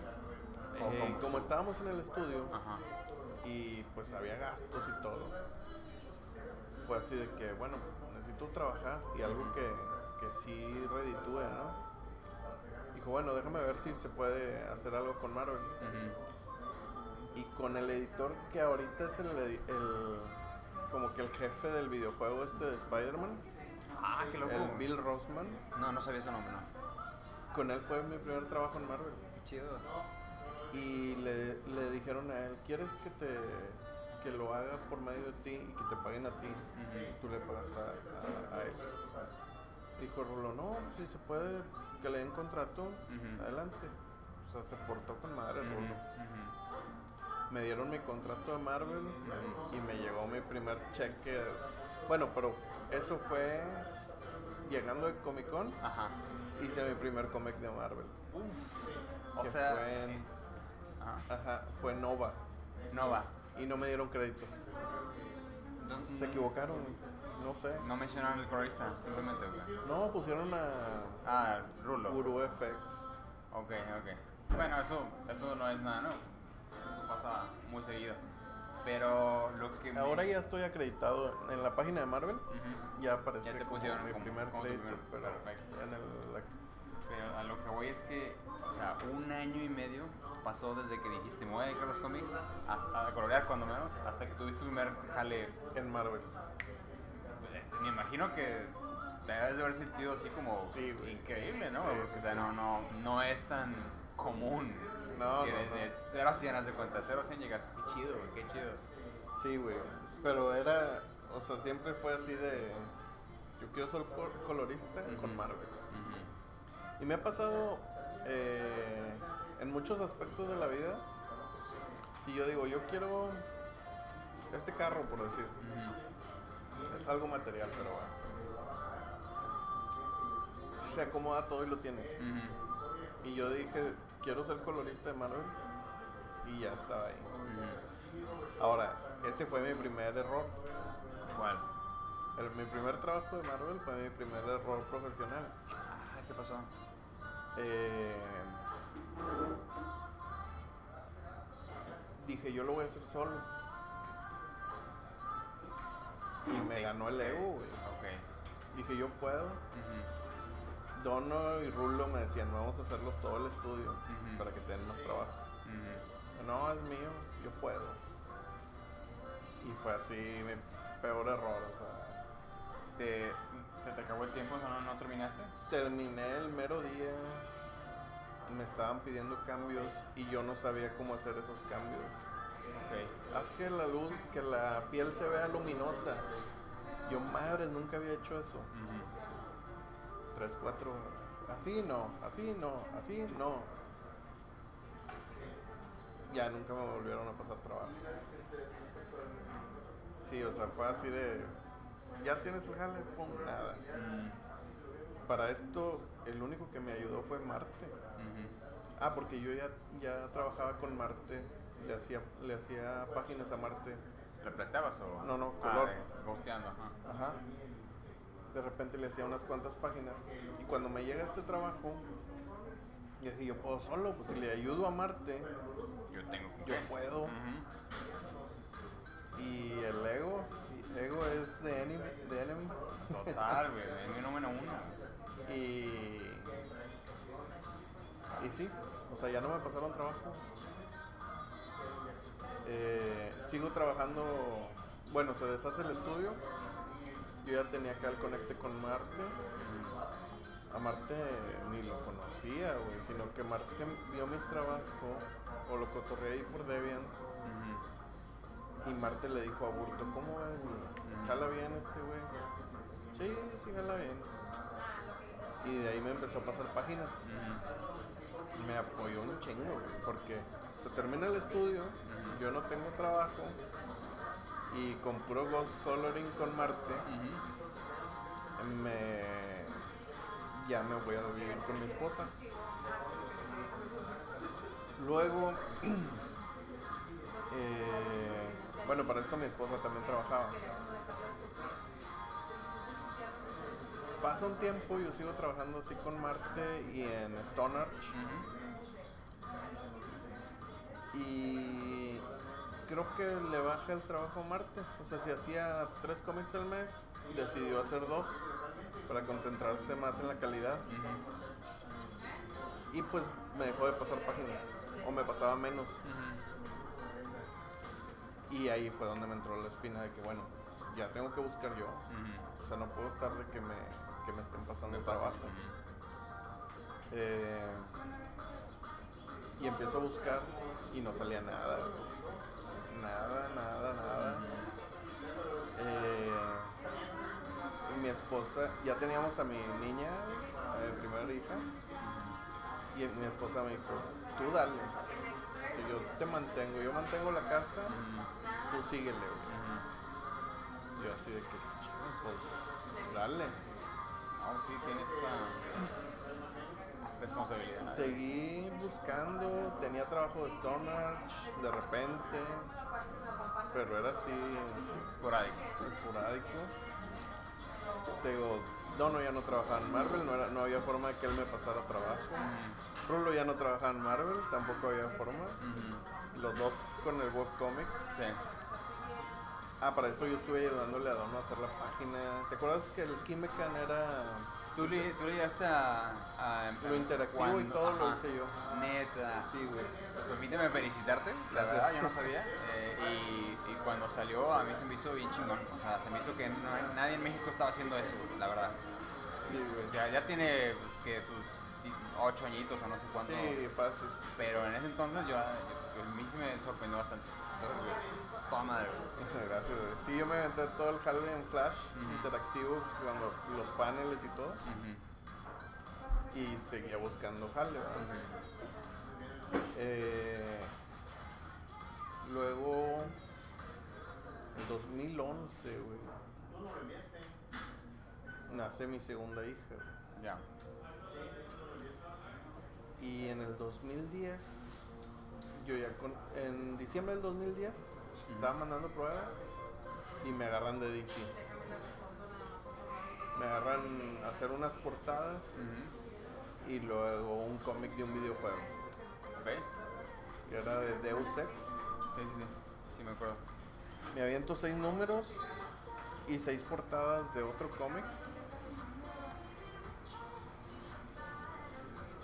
¿O Eh, como estábamos en el estudio Ajá. y pues había gastos y todo, fue así de que, bueno, necesito trabajar y algo que, que sí reditúe, ¿no? Dijo, bueno, déjame ver si se puede hacer algo con Marvel. Y con el editor que ahorita es el, el- como que el jefe del videojuego este de Spider-Man, Ah, qué loco. el Bill Rossman, No, no sabía su nombre, no. con él fue mi primer trabajo en Marvel. Qué chido. Y le, le dijeron a él, ¿quieres que te que lo haga por medio de ti y que te paguen a ti? Ujú. Y tú le pagas a, a- a él. Dijo Rulo, no, si se puede que le den contrato, adelante. O sea, se portó con madre Rulo. Me dieron mi contrato de Marvel y me llegó mi primer cheque. Bueno, pero eso fue llegando de Comic Con, Ajá. hice mi primer cómic de Marvel. O que sea, fue en Ajá. Ajá, fue Nova. Nova. Y no me dieron crédito. No- Se equivocaron, no sé. No mencionaron el colorista, simplemente. No, pusieron a Ah, Rulo. Guru FX. Ok, ok. Bueno, eso, eso no es nada, ¿no? Eso pasa muy seguido. Pero lo que... me- Ahora ya estoy acreditado en la página de Marvel. Ya aparece Ya te como pusieron mi como- primer como crédito, primer- pero en el, la- Pero a lo que voy es que, o sea, un año y medio pasó desde que dijiste, me voy a dedicar a los cómics, hasta a colorear cuando menos, hasta que tuviste tu primer jale. en Marvel. Me imagino que te debes de haber sentido así como Sí, increíble, ¿no? Sí, Porque, sí, o sea, sí. no, no, no es tan común. No, que no, no. de 0 a 100, haz de cuenta, 0 a 100 llegaste. Qué chido, güey, qué chido. Sí, güey. Pero era, o sea, siempre fue así de. Yo quiero ser col- colorista con. Marvel. Y me ha pasado eh, en muchos aspectos de la vida. Si yo digo, yo quiero este carro, por decir. Es algo material, pero bueno. Se acomoda todo y lo tienes. Y yo dije, quiero ser colorista de Marvel. Y ya estaba ahí. Ahora, ese fue mi primer error. ¿Cuál? El- mi primer trabajo de Marvel fue mi primer error profesional. Ah, ¿qué pasó? Eh, dije, yo lo voy a hacer solo. Y me ganó el ego, güey. Ok. Dije, yo puedo. Dono y Rulo me decían, vamos a hacerlo todo el estudio para que te den más trabajo. No, es mío, yo puedo. Y fue así mi peor error, o sea. ¿Te, ¿Se te acabó el tiempo? o sea, ¿No, no terminaste? Terminé el mero día, me estaban pidiendo cambios y yo no sabía cómo hacer esos cambios. Haz que la luz, que la piel se vea luminosa. Yo, madres, nunca había hecho eso. Tres, cuatro, así no, así no, así no. Ya nunca me volvieron a pasar trabajo. Sí, o sea, fue así de, ya tienes el jale, pum, nada. Mm. Para esto, el único que me ayudó fue Marte. Ah, porque yo ya, ya trabajaba con Marte, le hacía, le hacía páginas a Marte. ¿Le prestabas o...? No, no, Ah, color. ghosteando, ajá. Ajá. De repente le hacía unas cuantas páginas. Y cuando me llega este trabajo, yo dije, yo puedo solo, pues si le ayudo a Marte, Yo tengo yo puedo. Y el ego, y ego es de enemy, de enemy. Total, güey. Mi número uno. Y, y sí, o sea, ya no me pasaron trabajo. Eh, sigo trabajando, bueno, se deshace el estudio. Yo ya tenía acá el conecte con Marte. A Marte ni lo conocía, güey, sino que Marte vio mi trabajo o lo cotorreé ahí por Debian y Marte le dijo a Burto, ¿cómo ves, güey? ¿Jala bien este güey? Sí, sí, jala bien. Y de ahí me empezó a pasar páginas. Me apoyó un chingo, güey, porque se termina el estudio, yo no tengo trabajo y con puro ghost coloring con Marte me ya me voy a vivir con mi esposa. Luego, eh, bueno, para esto mi esposa también trabajaba. Pasa un tiempo, yo sigo trabajando así con Marte y en Stone Arch. Y creo que le baja el trabajo a Marte. O sea, si hacía tres cómics al mes, decidió hacer dos para concentrarse más en la calidad. Y pues me dejó de pasar páginas. O me pasaba menos. Y ahí fue donde me entró la espina de que, bueno, ya tengo que buscar yo. O sea, no puedo estar de que me, que me estén pasando el trabajo. Eh, y empiezo a buscar y no salía nada. Nada, nada, nada. Eh, y mi esposa, ya teníamos a mi niña, a mi primera hija, y mi esposa me dijo, tú dale. Sea, yo te mantengo, yo mantengo la casa, tú síguele. güey". Ujú. Yo así de que, "Chinga, pues, dale. No, sí, tienes esa. responsabilidad. Seguí buscando, tenía trabajo de Stoner de repente, pero era así Esporádico. esporádico. Te digo, Dono ya no trabajaba en Marvel, no, era- no había forma de que él me pasara trabajo. Rulo ya no trabajaba en Marvel, tampoco había forma. Los dos con el webcomic. Sí. Ah, para esto yo estuve ayudándole a Dono a hacer la página. ¿Te acuerdas que el Kimecan era ¿Tú le, tú le llegaste a, a- lo interactivo y todo lo hice yo? Neta. Sí, güey. Permíteme felicitarte, la Gracias. verdad, yo no sabía. eh, y, y cuando salió a mí se me hizo bien chingón. O sea, se me hizo que no- nadie en México estaba haciendo eso, la verdad. Sí, güey. Ya, ya tiene que sus di- ocho añitos o no sé cuánto. Sí, fácil. Pero en ese entonces yo, yo- a mí sí me sorprendió bastante. Entonces, güey, toda madre, güey. Gracias, güey. Sí, yo me aventé todo el jale en Flash interactivo, cuando los paneles y todo. Y seguía buscando jale, ¿verdad? Eh, luego, en 2011, güey, nace mi segunda hija. Ya. Y en el 2010, yo ya con, en diciembre del 2010, estaba mandando pruebas y me agarran de DC. Me agarran a hacer unas portadas y luego un cómic de un videojuego, Ok. que era de Deus Ex. Sí, sí, sí. Sí, me acuerdo. Me aviento seis números y seis portadas de otro cómic.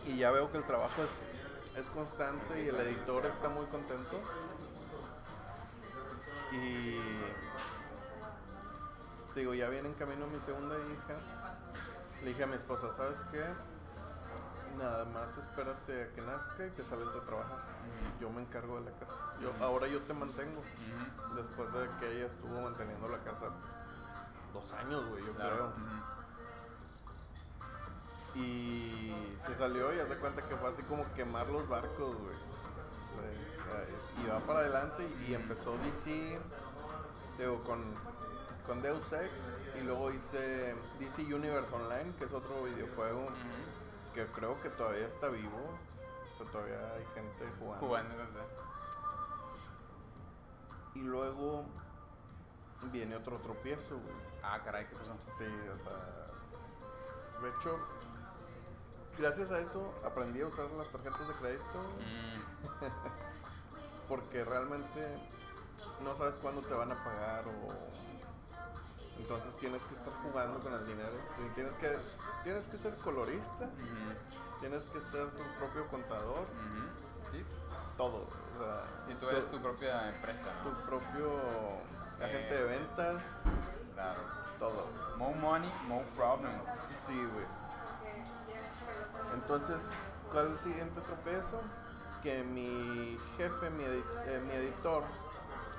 Y ya veo que el trabajo es, es constante y el editor está muy contento. Y te digo, ya viene en camino mi segunda hija. Le dije a mi esposa, ¿sabes qué? Nada más espérate a que nazca y te sales de trabajar. Yo me encargo de la casa. Yo, ahora yo te mantengo. Después de que ella estuvo manteniendo la casa dos años, güey, yo Claro. creo. Y se salió y haz de cuenta que fue así como quemar los barcos, güey. Y va para adelante y, empezó DC, digo, con, con Deus Ex. Y luego hice DC Universe Online, que es otro videojuego que creo que todavía está vivo. O sea, todavía hay gente jugando. Jugando, no sé. Y luego viene otro tropiezo, güey. Ah, caray, ¿qué pasó? Sí, o sea. De hecho, gracias a eso aprendí a usar las tarjetas de crédito Mm, porque realmente no sabes cuándo te van a pagar o. Entonces tienes que estar jugando con el dinero. Tienes que, tienes que ser colorista, tienes que ser tu propio contador. Sí. todo. O sea, Y tú eres tu propia empresa, tu propio agente de ventas, Claro. todo. More money, more problems. Sí, güey. Entonces, ¿cuál es el siguiente tropiezo? Que mi jefe, mi, edi- eh, mi editor,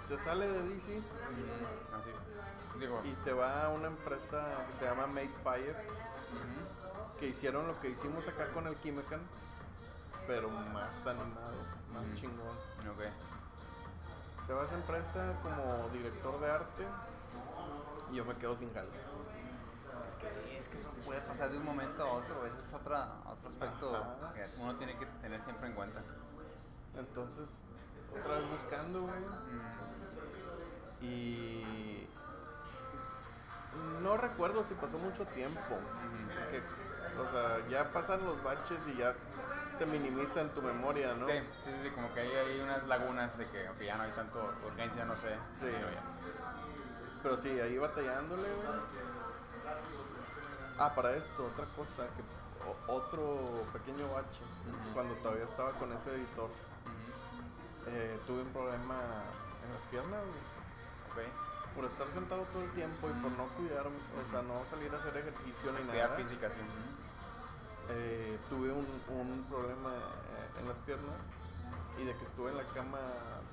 se sale de DC Ujú, Así. Digo, y se va a una empresa que se llama Made Fire, que hicieron lo que hicimos acá con el Kimecan, pero más animado, más Ujú. chingón. ok. Se va a esa empresa como director de arte y yo me quedo sin jale. Es que sí, es que eso puede pasar de un momento a otro. Ese es otra, otro aspecto Ajá. que uno tiene que tener siempre en cuenta. Entonces, otra vez buscando, güey. Mm, Y no recuerdo si pasó mucho tiempo. ujú. Que, o sea, ya pasan los baches y ya se minimiza en tu memoria, ¿no? Sí, sí, sí, como que hay, hay unas lagunas de que ok, ya no hay tanto urgencia, no sé. Sí. pero ya. Pero sí, ahí batallándole, güey. Ah, para esto, otra cosa, que o- otro pequeño bache. Cuando todavía estaba con ese editor, eh, tuve un problema en las piernas, güey. Por estar sentado todo el tiempo y por no cuidarme, o sea, no salir a hacer ejercicio ni nada. física, sí. Eh, tuve un, un problema eh, en las piernas y de que estuve en la cama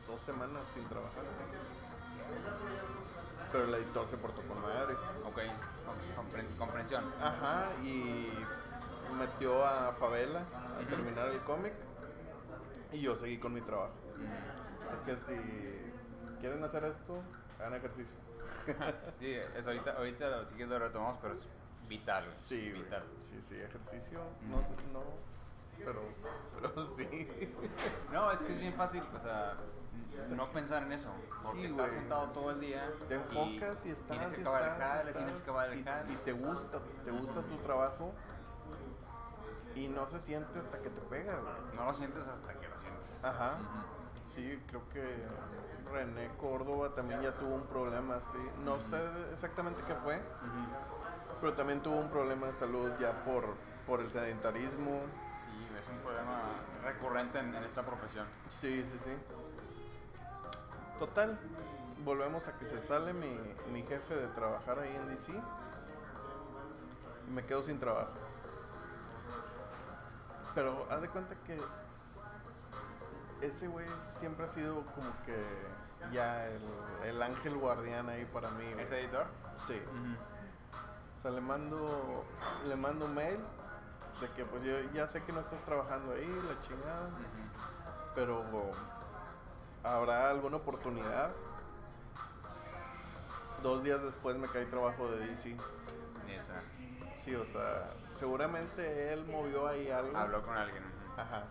dos semanas sin trabajar. Pero el editor se portó con madre. Ok, com- compren- comprensión. Ajá, y metió a Favela a terminar el cómic y yo seguí con mi trabajo. Porque si quieren hacer esto, hagan ejercicio. Sí, es ahorita, ahorita lo, sí que lo retomamos, pero es vital. Sí, vital. sí, sí, ejercicio. No, no, pero, pero sí. No, es que es bien fácil, o sea, no pensar en eso. Porque Sí, estás sentado todo el día. Te enfocas y, estás Tienes que y estás, tienes que el y, y te gusta, te gusta tu trabajo y no se siente hasta que te pega, güey. No lo sientes hasta que lo sientes. Ajá. Ujú. Sí, creo que René Córdoba también ya tuvo un problema así. No sé exactamente qué fue, pero también tuvo un problema de salud ya por, por el sedentarismo. Sí, es un problema recurrente en, en esta profesión. Sí, sí, sí. Total, volvemos a que se sale mi, mi jefe de trabajar ahí en DC y me quedo sin trabajo. Pero haz de cuenta que ese güey siempre ha sido como que ya el, el ángel guardián ahí para mí. güey. ¿Ese editor? Sí. O sea, le mando, le mando un mail de que pues yo ya sé que no estás trabajando ahí, la chingada pero habrá alguna oportunidad. Dos días después me cae trabajo de DC. Neta. Sí, o sea, seguramente él movió ahí algo. Habló con alguien. Ajá.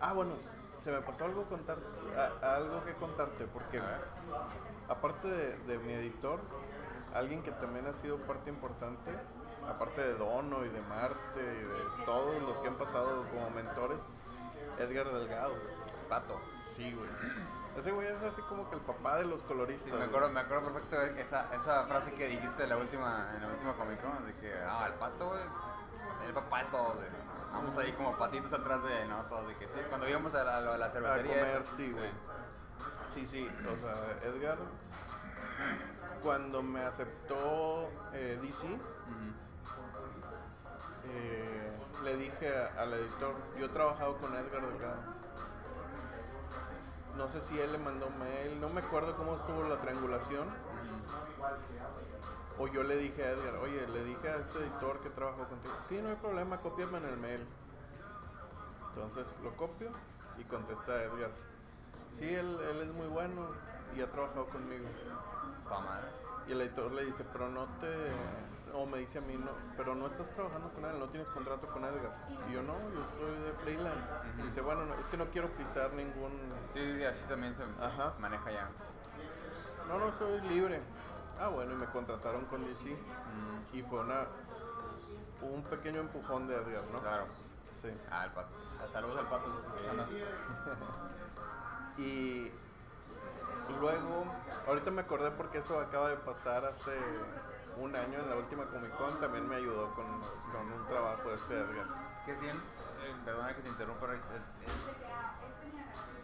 Ah, bueno, se me pasó algo contar, a- algo que contarte, porque aparte de, de mi editor, alguien que también ha sido parte importante, aparte de Dono y de Marte y de todos los que han pasado como mentores, Edgar Delgado. Pato. Sí, güey. Ese güey es así como que el papá de los coloristas. Sí, me acuerdo, me acuerdo perfecto de esa, esa frase que dijiste en la última, en la última Comic Con, de que, ah, el pato, güey, es el papá de todos, güey. Vamos ahí como patitos atrás de, ¿no? Todos de que, sí, cuando íbamos a la, a la A cervecería. comer, sí, güey. Sí, sí. O sea, Edgar, cuando me aceptó eh, DC, eh, le dije a- al editor, yo he trabajado con Edgar Delgado. No sé si él le mandó mail, no me acuerdo cómo estuvo la triangulación. O yo le dije a Edgar, oye, le dije a este editor que trabajó contigo. Sí, no hay problema, cópiame en el mail. Entonces lo copio y contesta Edgar. Sí, él, él es muy bueno y ha trabajado conmigo. Y el editor le dice, pero no te... O me dice a mí, no, pero no estás trabajando con él, no tienes contrato con Edgar. Y yo no, yo estoy de freelance. Dice, bueno, no, es que no quiero pisar ningún... Sí, sí, así también se Ajá. maneja ya. No, no, soy libre. Ah, bueno, y me contrataron con DC. Y fue una... Un pequeño empujón de Edgar, ¿no? Claro. Sí. Ah, el pato. Saludos al pato si esto. Y luego, ahorita me acordé porque eso acaba de pasar hace un año en la última Comic Con, también me ayudó con, con un trabajo de este Edgar. Es que bien, eh, perdona que te interrumpa, es, es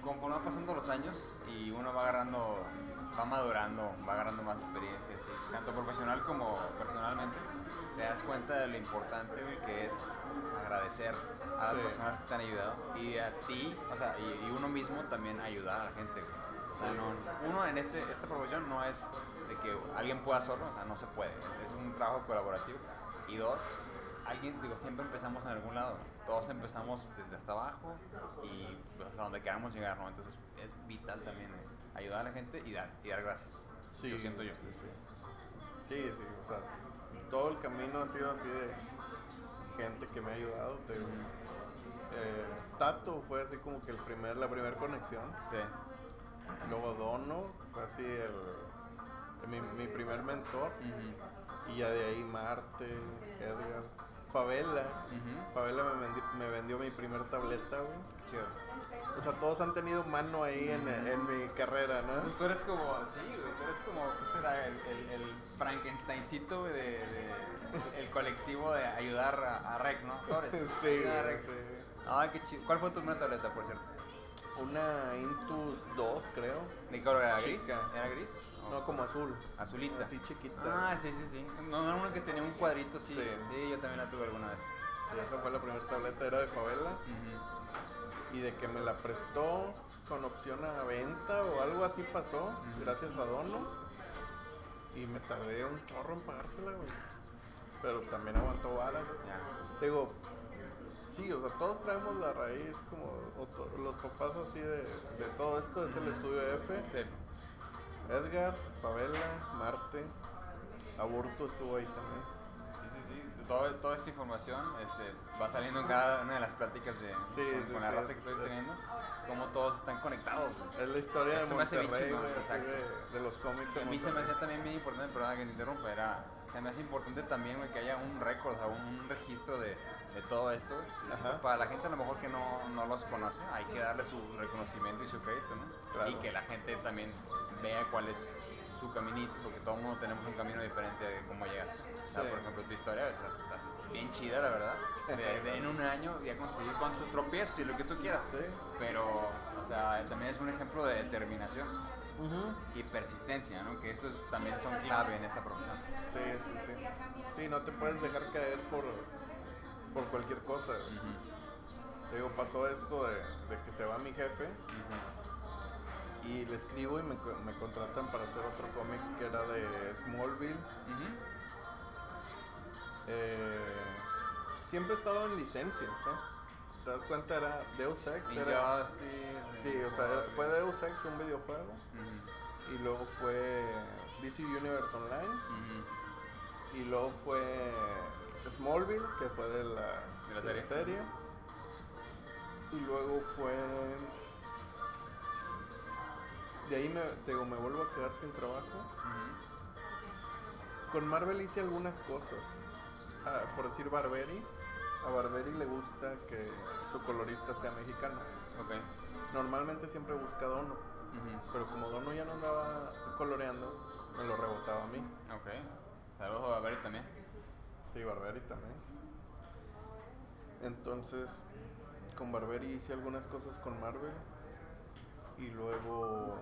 conforme van pasando los años y uno va agarrando, va madurando, va agarrando más experiencias, y tanto profesional como personalmente, te das cuenta de lo importante que es agradecer a las Sí. personas que te han ayudado y a ti, o sea, y, y uno mismo también ayudar a la gente. O sea, Sí. no, uno en este, esta profesión no es de que alguien pueda solo, o sea, no se puede, es, un trabajo colaborativo. Y dos, alguien, digo, siempre empezamos en algún lado. Todos empezamos desde hasta abajo y hasta donde queramos llegar, ¿no? Entonces es vital también eh, ayudar a la gente y dar, y dar gracias. Sí, Yo siento yo. Sí, sí. Sí, sí, o sea, todo el camino ha sido así de gente que me ha ayudado. te. Eh, Tato fue así como que el primer, la primera conexión. Sí. Luego Dono fue así el, mi, mi primer mentor. Y ya de ahí Marte, Edgar, Favela. Ujú. Favela me vendió, me vendió mi primer tableta, güey. Chido. O sea, todos han tenido mano ahí en, en mi carrera, ¿no? Entonces tú eres como, sí, güey, tú eres como, ¿qué será? El, el, el Frankensteincito güey, de, de- el colectivo de ayudar a, a Rex, ¿no? Sobres. Sí, Ayuda a güey, Rex. sí. Ay, qué chido. ¿Cuál fue tu primera tableta, por cierto? Una Intus 2, creo. ¿De color era gris? Chica. ¿Era gris? ¿O No, como azul. Azulita. Así chiquita. Ah, sí, sí, sí. No, no, uno que tenía un cuadrito así. Sí. Sí. yo también la tuve alguna vez. Sí, esa fue la primera tableta, era de Favela. Y de que me la prestó con opción a venta o algo así pasó, gracias a Dono. Y me tardé un chorro en pagársela, güey. Pero también aguantó vara. Digo, sí, o sea, todos traemos la raíz, como los papás así de, de todo esto, es el estudio F. Sí. Edgar, Favela, Marte, Aburto estuvo ahí también. Sí, sí, sí. todo, toda esta información este, va saliendo en cada una de las pláticas de, Sí, con, sí, con la raza que es- estoy es- teniendo, cómo todos están conectados. güey. Es la historia de me hace Monterrey, güey, exacto. de, de los cómics A mí se me hacía también bien importante, perdón que te interrumpa, era, se me hace importante también güey, que haya un récord, o sea, un registro de, de todo esto. Para la gente a lo mejor que no, no los conoce, hay que darle su reconocimiento y su crédito, ¿no? Claro. Y que la gente también vea cuál es su caminito, porque todo el mundo tenemos un camino diferente de cómo llegaste. O sea, Sí. por ejemplo, tu historia está, está bien chida, la verdad. De, de en un año ya conseguí con sus tropiezos y lo que tú quieras. Sí. Pero, o sea, también es un ejemplo de determinación y persistencia, ¿no? Que estos también son clave en esta profesión. Sí, sí, sí. Sí, no te puedes dejar caer por, por cualquier cosa. güey. Te digo, pasó esto de, de que se va mi jefe y le escribo y me, me contratan para hacer otro cómic que era de Smallville. Eh, siempre he estado en licencias, ¿eh? ¿Te das cuenta? Era Deus Ex. Era, sí, o sea, era- fue Deus Ex, un videojuego. Y luego fue DC Universe Online. Y luego fue Smallville, que fue de la, De la de serie. Y luego fue. De ahí me, digo, me vuelvo a quedar sin trabajo. Con Marvel hice algunas cosas. Ah, por decir Barberi. A Barberi le gusta que su colorista sea mexicano. Ok. Normalmente siempre busca Dono. Pero como Dono ya no andaba coloreando, me lo rebotaba a mí. Ok. Saludos a Barry también. Sí, Barberi también. Entonces, con Barberi hice algunas cosas con Marvel. Y luego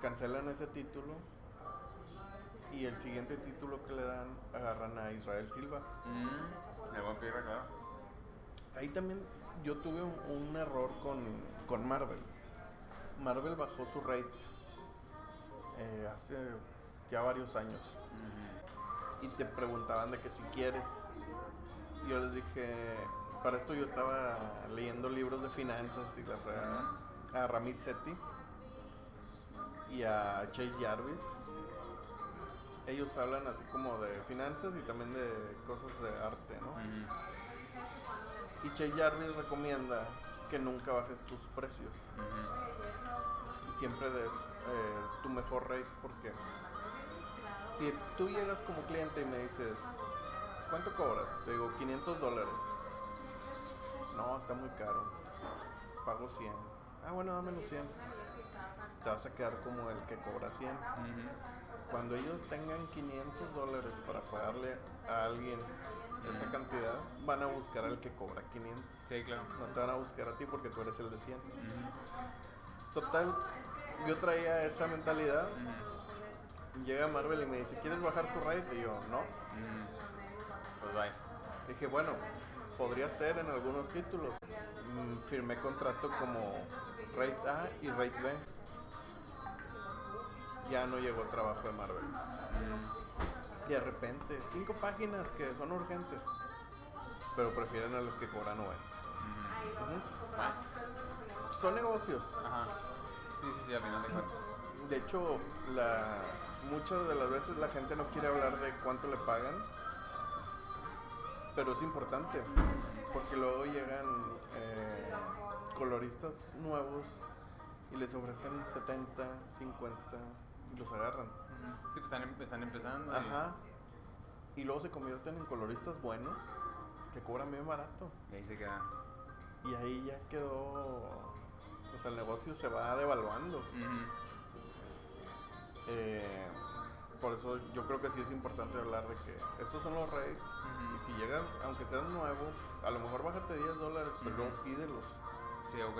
cancelan ese título. Y el siguiente título que le dan, agarran a Israel Silva. Mm, claro. Ahí también yo tuve un, un error con, con Marvel. Marvel bajó su rate eh, hace ya varios años. Y te preguntaban de que si quieres. Yo les dije, para esto yo estaba leyendo libros de finanzas y la fregada, a Ramit Sethi y a Chase Jarvis. Ellos hablan así como de finanzas y también de cosas de arte, ¿no? Y Chase Jarvis recomienda que nunca bajes tus precios. Y siempre des eh, tu mejor rate porque si tú llegas como cliente y me dices ¿cuánto cobras? te digo 500 dólares no está muy caro. Pago 100 ah bueno dame los 100 te vas a quedar como el que cobra 100 Ujú. cuando ellos tengan 500 dólares para pagarle a alguien esa cantidad van a buscar al que cobra 500 Sí, claro. no te van a buscar a ti porque tú eres el de 100 Ujú. Total, yo traía esa mentalidad. Llega Marvel y me dice, ¿quieres bajar tu rate? Y yo, no. Pues bye. Dije, bueno, podría ser en algunos títulos. Mm, firmé contrato como rate A y rate B. Ya no llegó trabajo de Marvel. Y de repente, cinco páginas que son urgentes. Pero prefieren a los que cobran 9. Ujú. Bye. Son negocios. Ajá. Sí, sí, sí, a final de cuentas. De hecho, la, muchas de las veces la gente no quiere hablar de cuánto le pagan, pero es importante, porque luego llegan eh, coloristas nuevos y les ofrecen 70, 50 y los agarran. Sí, pues están, em- están empezando. y- Ajá. Y luego se convierten en coloristas buenos que cobran bien barato. Y ahí se queda. Y ahí ya quedó, o sea, el negocio se va devaluando. Eh, por eso yo creo que sí es importante hablar de que estos son los rates y si llegan, aunque seas nuevo, a lo mejor bájate 10 dólares, pero Ujú. luego pídelos. Sí, ok.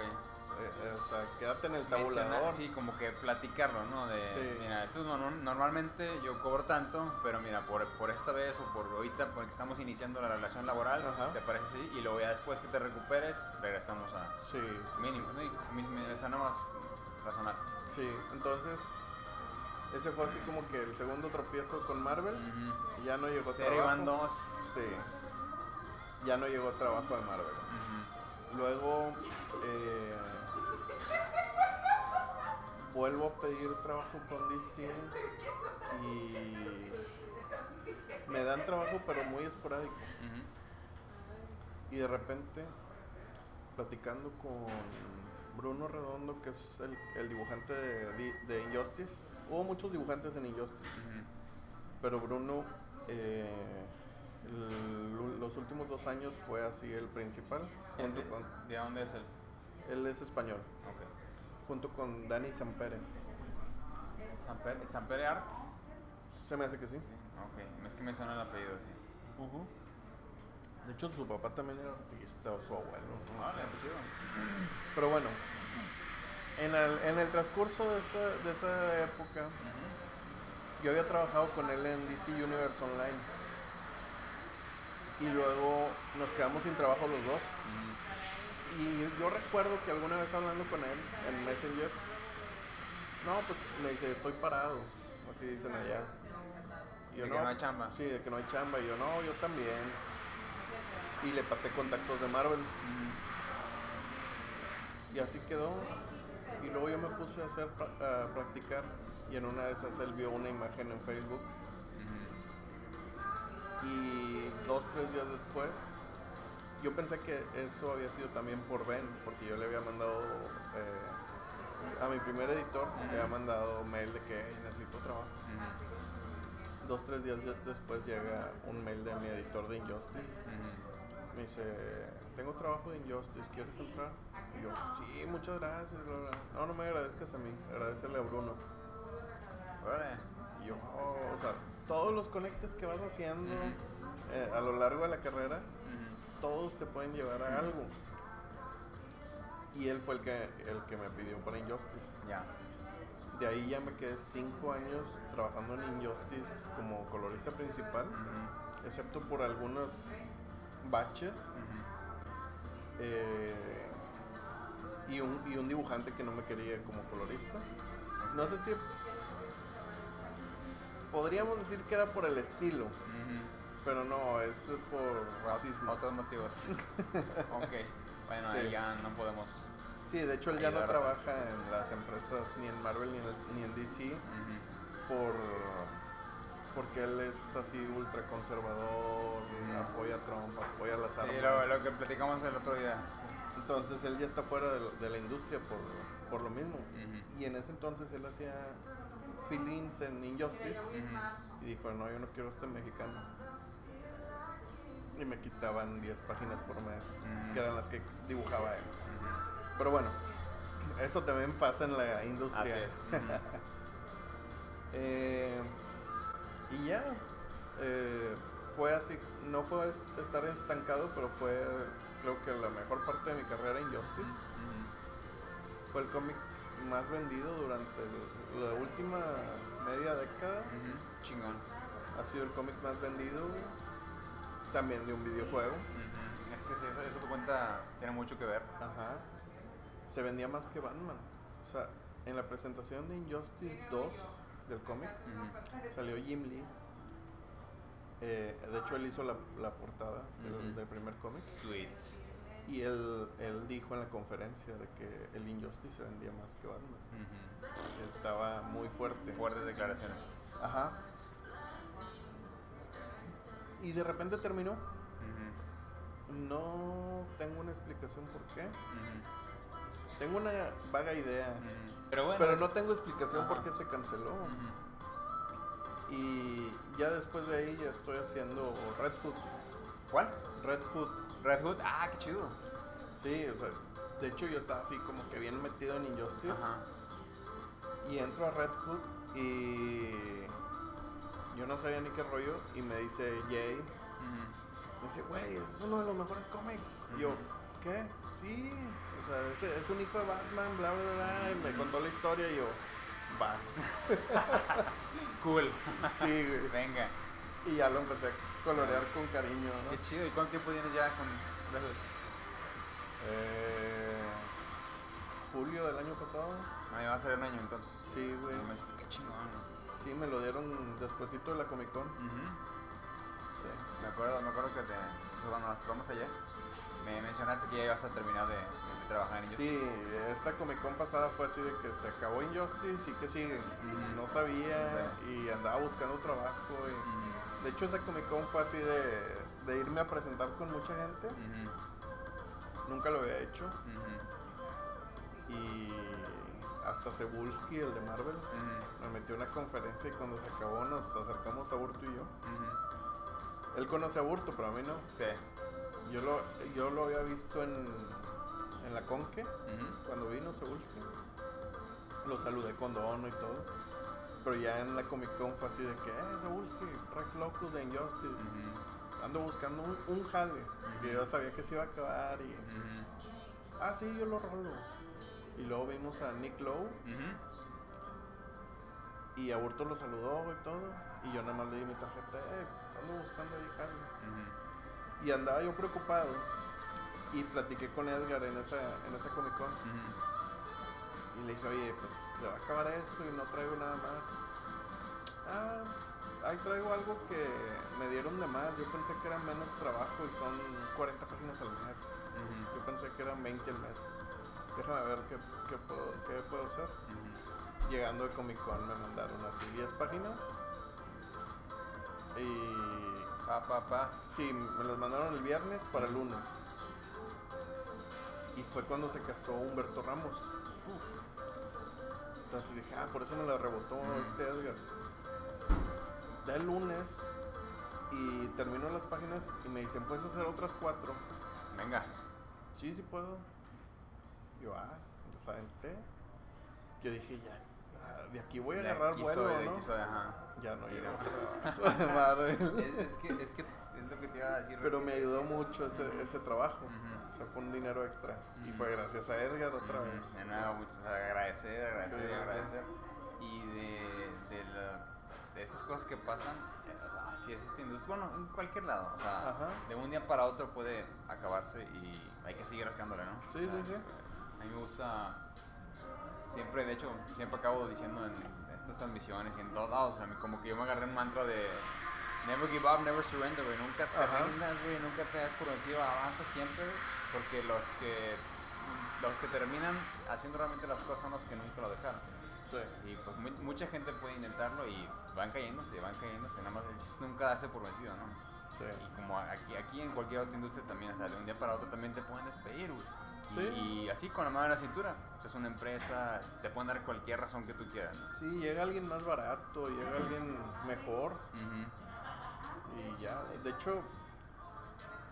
Eh, eh, o sea, quédate en el Mencionar, tabulador. sí, como que platicarlo, ¿no? De, Sí. mira, esto no- no- normalmente yo cobro tanto, pero mira, por, por esta vez o por ahorita, porque estamos iniciando la relación laboral, Ajá. ¿te parece así? Y luego ya después que te recuperes, regresamos a Sí, sí, mínimo, ¿no? Y a mí me suena más razonable. sí. Entonces, ese fue así como que el segundo tropiezo con Marvel y ya no llegó Van trabajo. 2. Sí. Ya no llegó trabajo de Marvel. Luego eh, vuelvo a pedir trabajo con DC y me dan trabajo, pero muy esporádico. Y de repente, platicando con Bruno Redondo, que es el, el dibujante de, de Injustice, hubo muchos dibujantes en Injustice, pero Bruno, eh, el- los últimos dos años fue así el principal, ¿De- con, ¿De dónde es él? él es español, Ok. Junto con Dani Sampere. ¿Samper, Samper Art? Se me hace que sí. Ok, es que me suena el apellido, sí. De hecho, su papá también era artista, o su abuelo. ¿no? Vale, pues chido. Pero bueno, en el, en el transcurso de esa, de esa época, yo había trabajado con él en DC Universe Online. Y luego nos quedamos sin trabajo los dos. Y yo recuerdo que alguna vez hablando con él en Messenger, no, pues me dice, estoy parado. Así dicen allá. Y yo, De que no hay chamba. Sí, de que no hay chamba. Y yo, no, yo también. Y le pasé contactos de Marvel. Y así quedó. Y luego yo me puse a hacer a practicar. Y en una de esas él vio una imagen en Facebook. Y dos, tres días después, yo pensé que eso había sido también por Ben, porque yo le había mandado eh, a mi primer editor, le había mandado mail de que "Hey, necesito trabajo. Ujú. Dos, tres días de- después llega un mail de mi editor de Injustice. Me dice, tengo trabajo de Injustice, ¿quieres entrar? Y yo, sí, muchas gracias. bla, bla". No, no me agradezcas a mí, agradecele a Bruno. Y yo, "Oh", o sea, todos los conectes que vas haciendo eh, a lo largo de la carrera. Todos te pueden llevar a algo. Y él fue el que, el que me pidió para Injustice. Ya. De ahí ya me quedé cinco años trabajando en Injustice como colorista principal, excepto por algunos baches eh, y, un, y un dibujante que no me quería como colorista. No sé si podríamos decir que era por el estilo. Pero no, es por racismo. Otros motivos. ok. Bueno, Sí. ahí ya no podemos. Sí, de hecho él ya no trabaja en las empresas ni en Marvel ni en, ni en DC por porque él es así ultra conservador, apoya a Trump, apoya las armas. Sí, lo, lo que platicamos el otro día. Entonces él ya está fuera de, de la industria por, por lo mismo. Y en ese entonces él hacía feelings en Injustice y dijo, no, yo no quiero este mexicano. Y me quitaban 10 páginas por mes, Mm. que eran las que dibujaba él. Pero bueno, eso también pasa en la industria. Así es. Ujú. Eh, y ya, eh, fue así, no fue est- estar estancado, pero fue creo que la mejor parte de mi carrera en Justice. Ujú. Fue el cómic más vendido durante el- la última media década. Chingón. Ha sido el cómic más vendido, también de un videojuego. Es que eso, eso tu cuenta tiene mucho que ver. Ajá. Se vendía más que Batman. O sea, en la presentación de Injustice 2 del cómic salió Jim Lee. Eh, de hecho, él hizo la, la portada del, primer cómic. Sweet. Y él, él dijo en la conferencia de que el Injustice se vendía más que Batman. Estaba muy fuerte. Fuertes declaraciones. Ajá. Y de repente terminó. No tengo una explicación por qué. Tengo una vaga idea. Pero bueno. Pero es- no tengo explicación por qué se canceló. Y ya después de ahí ya estoy haciendo Red Hood. ¿Cuál? Red Hood. Red Hood. Ah, qué chido. Sí, o sea, de hecho yo estaba así como que bien metido en Injustice. Ajá. Y entro a Red Hood y yo no sabía ni qué rollo. Y me dice Jay, me dice, güey, es uno de los mejores cómics. Y yo. ¿qué? Sí, o sea, es, es un hijo de Batman, bla, bla, bla. Y me contó la historia y yo, va. Cool. Sí, güey. Venga. Y ya lo empecé a colorear con cariño, ¿no? Qué chido. ¿Y cuánto tiempo tienes ya con? Eh, julio del año pasado. Ah, va a ser un año entonces. Sí, güey. Qué chingón. Sí, me lo dieron despuesito de la Comic Con. Sí. Me acuerdo, me acuerdo que te, cuando nos probamos allá, me mencionaste que ya ibas a terminar de, de trabajar en ellos. Sí, esta Comic Con pasada fue así de que se acabó Injustice y que sigue. No sabía y andaba buscando trabajo y De hecho, esa Comic Con fue así de, de irme a presentar con mucha gente. Nunca lo había hecho. Y hasta Cebulski, el de Marvel, me metió una conferencia y cuando se acabó nos acercamos a Burto y yo. Él conoce a Burto, pero a mí no. Sí. Yo lo, yo lo había visto en, en la Conque, Ujú, cuando vino Cebulski. Lo saludé con dono y todo. Pero ya en la Comic Con fue así de que, eh, Cebulski, Rex Locus de Injustice. Ando buscando un, un jale. Que yo sabía que se iba a acabar y... Ah, sí, yo lo rolo. Y luego vimos a Nick Lowe y a Burto lo saludó y todo. Y yo nada más le di mi tarjeta, eh, ando buscando ahí. Ujú, Y andaba yo preocupado. Y platiqué con Edgar en esa, en esa Comic Con. Y le dije, oye, pues se va a acabar esto y no traigo nada más. Ah, ahí traigo algo que me dieron de más. Yo pensé que era menos trabajo y son 40 páginas al mes. Yo pensé que eran 20 al mes. Déjame ver qué, qué puedo, qué puedo hacer. ujú. Llegando de Comic Con me mandaron así 10 páginas. Y Pa, pa, pa. sí, me las mandaron el viernes para el lunes. Y fue cuando se casó Humberto Ramos. Entonces dije, ah, por eso me la rebotó este Edgar. Ya el lunes y termino las páginas y me dicen, ¿puedes hacer otras cuatro? Venga. Sí, sí puedo. Yo, ah, aventé. Yo dije, ya, de aquí voy a De agarrar vuelo, soy, de ¿no? aquí soy, ajá. Ya no. Marvel. Es, es que, es que es lo que te iba a decir. Pero me ayudó mucho ese, ese trabajo. Ujú. O sea, fue un dinero extra. Y Ujú. fue gracias a Edgar otra vez. De nuevo, muchas agradecer, agradecer, Sí, y sí. agradecer. Y de, de, la- de estas cosas que pasan, así es esta industria. Bueno, en cualquier lado. O sea, de un día para otro puede acabarse y hay que seguir rascándole, ¿no? Sí, O sea, sí, sí. A mí me gusta. Siempre, de hecho, siempre acabo diciendo en estas transmisiones y en todos lados. O sea, como que yo me agarré un mantra de. Never give up, never surrender, güey. Nunca te Ajá. rindas, güey. Nunca te das por vencido. Avanza siempre, Porque los que, los que terminan haciendo realmente las cosas son los que nunca lo dejaron. Sí. Y pues mu- mucha gente puede intentarlo y van cayéndose, van cayéndose. Nada más nunca darse por vencido, ¿no? Sí. Y como aquí, aquí en cualquier otra industria también, o sea, de un día para otro también te pueden despedir, güey. Y, Sí. y así con la mano en la cintura. O sea, es una empresa, te pueden dar cualquier razón que tú quieras. ¿no? Sí, llega alguien más barato, llega alguien mejor y ya. De hecho,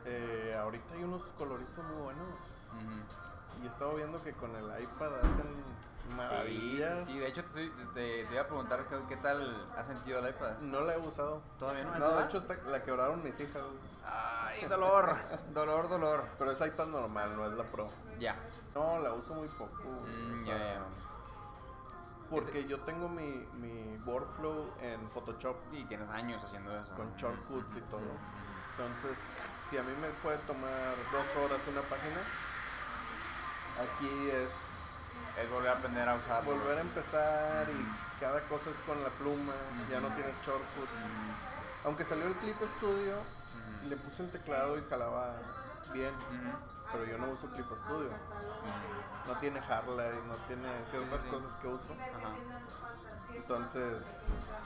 eh, ahorita hay unos coloristas muy buenos. Y he estado viendo que con el iPad hacen maravillas. Sí, sí, sí, de hecho te, estoy- te- te iba a preguntar qué, qué tal ha sentido el iPad. No la he usado. ¿Todavía no? No, de hecho está- la quebraron mis hijas. Ay, dolor, dolor, dolor. Pero es iPad normal, no es la Pro. Ya. No, la uso muy poco. Mm, o. Porque yo tengo mi, mi workflow en Photoshop Y tienes años haciendo eso. con shortcuts y todo. Entonces, si a mí me puede tomar dos horas una página, aquí es Es volver a aprender a usar. volver a empezar y cada cosa es con la pluma, ya no tienes shortcuts. Aunque salió el Clip Studio, le puse el teclado y jalaba bien, pero yo no uso Clip Studio. No tiene Harley, no tiene ciertas sí. cosas que uso. Ajá. Entonces,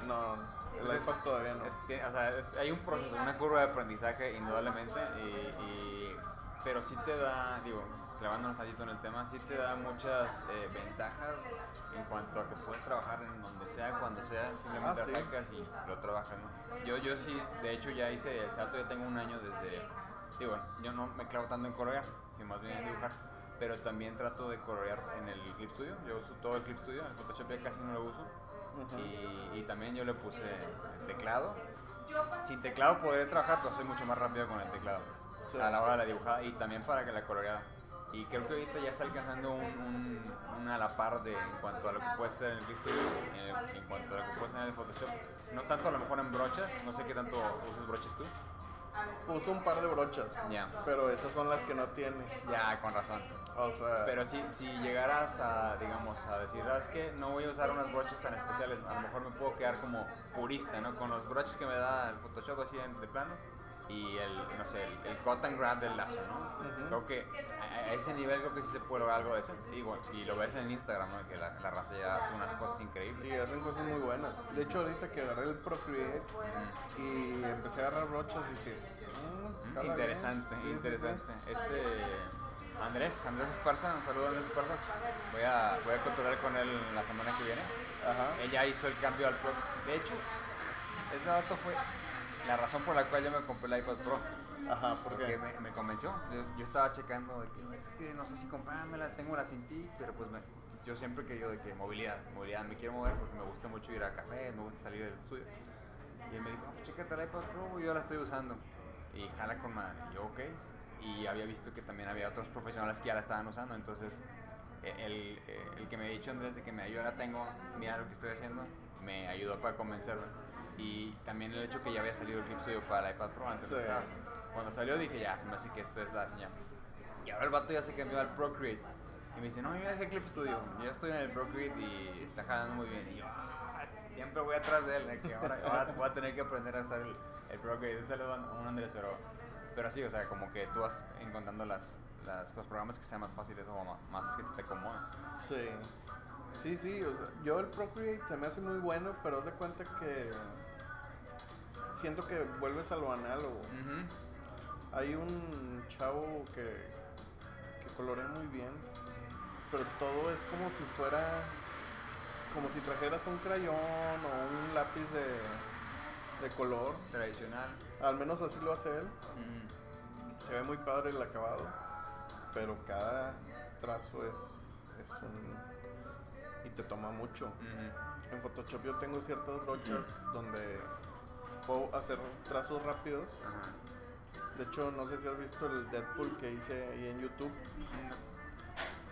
no, el iPad todavía no. es que, o sea, es- hay un proceso, una curva de aprendizaje, indudablemente, y, y- pero sí te da, digo, clavándonos tantito en el tema, sí te da muchas eh, ventajas en cuanto a que puedes trabajar en donde sea, cuando sea, simplemente Ah, sí. sacas y lo trabajas, ¿no? Yo, yo sí, de hecho ya hice el salto, ya tengo un año desde, digo, yo no me clavo tanto en colorear, sino más bien en dibujar, pero también trato de colorear en el Clip Studio, yo uso todo el Clip Studio, el Photoshop ya casi no lo uso, y, y también yo le puse el teclado. Sin teclado podré trabajar, pero soy mucho más rápido con el teclado Sí. a la hora de la dibujada y también para que la coloreada. Y creo que ahorita ya está alcanzando un, un, un a la par de en cuanto a lo que puede ser en el Studio, en, en cuanto a lo que puede ser en el Photoshop. No tanto a lo mejor en brochas, no sé qué tanto usas brochas tú. Uso un par de brochas, Ya, pero esas son las que no tiene. ya, con razón. O sea, Pero si, si llegaras a, digamos, a decir, ¿sabes qué? No voy a usar unas broches tan especiales, a lo mejor me puedo quedar como purista, ¿no? Con los broches que me da el Photoshop así de plano, y el, no sé, el, el cut and grab del lazo, ¿no? Ujú. Creo que a, ese nivel creo que sí se puede lograr algo de eso. Y, bueno, y lo ves en Instagram, ¿no? Que la, la raza ya hace unas cosas increíbles. Sí, hacen cosas muy buenas. De hecho, ahorita que agarré el Procreate y empecé a agarrar brochas, dije, "Mm, Mm, jala bien". Interesante, Sí, sí, sí. interesante. Este Andrés, Andrés Esparza, un saludo a Andrés Esparza. Voy a, voy a controlar con él la semana que viene. Ajá. Ella hizo el cambio al Pro. De hecho, ese dato fue la razón por la cual yo me compré el iPad Pro. Ajá, Porque porque me, me convenció. Yo, yo estaba checando de que es que no sé si comprármela, tengo la sin ti, pero pues me- yo siempre he querido de que movilidad, movilidad, me quiero mover porque me gusta mucho ir a café, me gusta salir del estudio. Y él me dijo, "Ah, pues chécate el iPad Pro, yo la estoy usando. Y jala con madre. Y yo, ok. Y había visto que también había otros profesionales que ya la estaban usando, entonces eh, el, eh, el que me ha dicho Andrés de que me yo la tengo, mira lo que estoy haciendo, me ayudó para convencerme. Y también el hecho que ya había salido el Clip Studio para el iPad Pro antes Sí. estaba- Cuando salió dije, ya, se me hace que esto es la señal. Y ahora el vato ya se cambió al Procreate. Y me dice, no, yo dejé Clip Studio, yo estoy en el Procreate y está jalando muy bien. Y yo, "Ah, siempre voy atrás de él, de que ahora, ahora voy a tener que aprender a usar el, el Procreate. Un saludo a un Andrés, pero, pero sí, o sea, como que tú vas encontrando las, las, los programas que sean más fáciles o más que se te acomodan. Sí. Sí, sí, o sea, yo el Procreate se me hace muy bueno, pero haz de cuenta que siento que vuelves a lo análogo. Ujú. Hay un chavo que, que colorea muy bien, pero todo es como si fuera, como si trajeras un crayón o un lápiz de, de color. Tradicional. Al menos así lo hace él. Se ve muy padre el acabado, pero cada trazo es, es un... y te toma mucho. En Photoshop yo tengo ciertas brochas donde puedo hacer trazos rápidos. Ajá. De hecho, no sé si has visto el Deadpool que hice ahí en YouTube.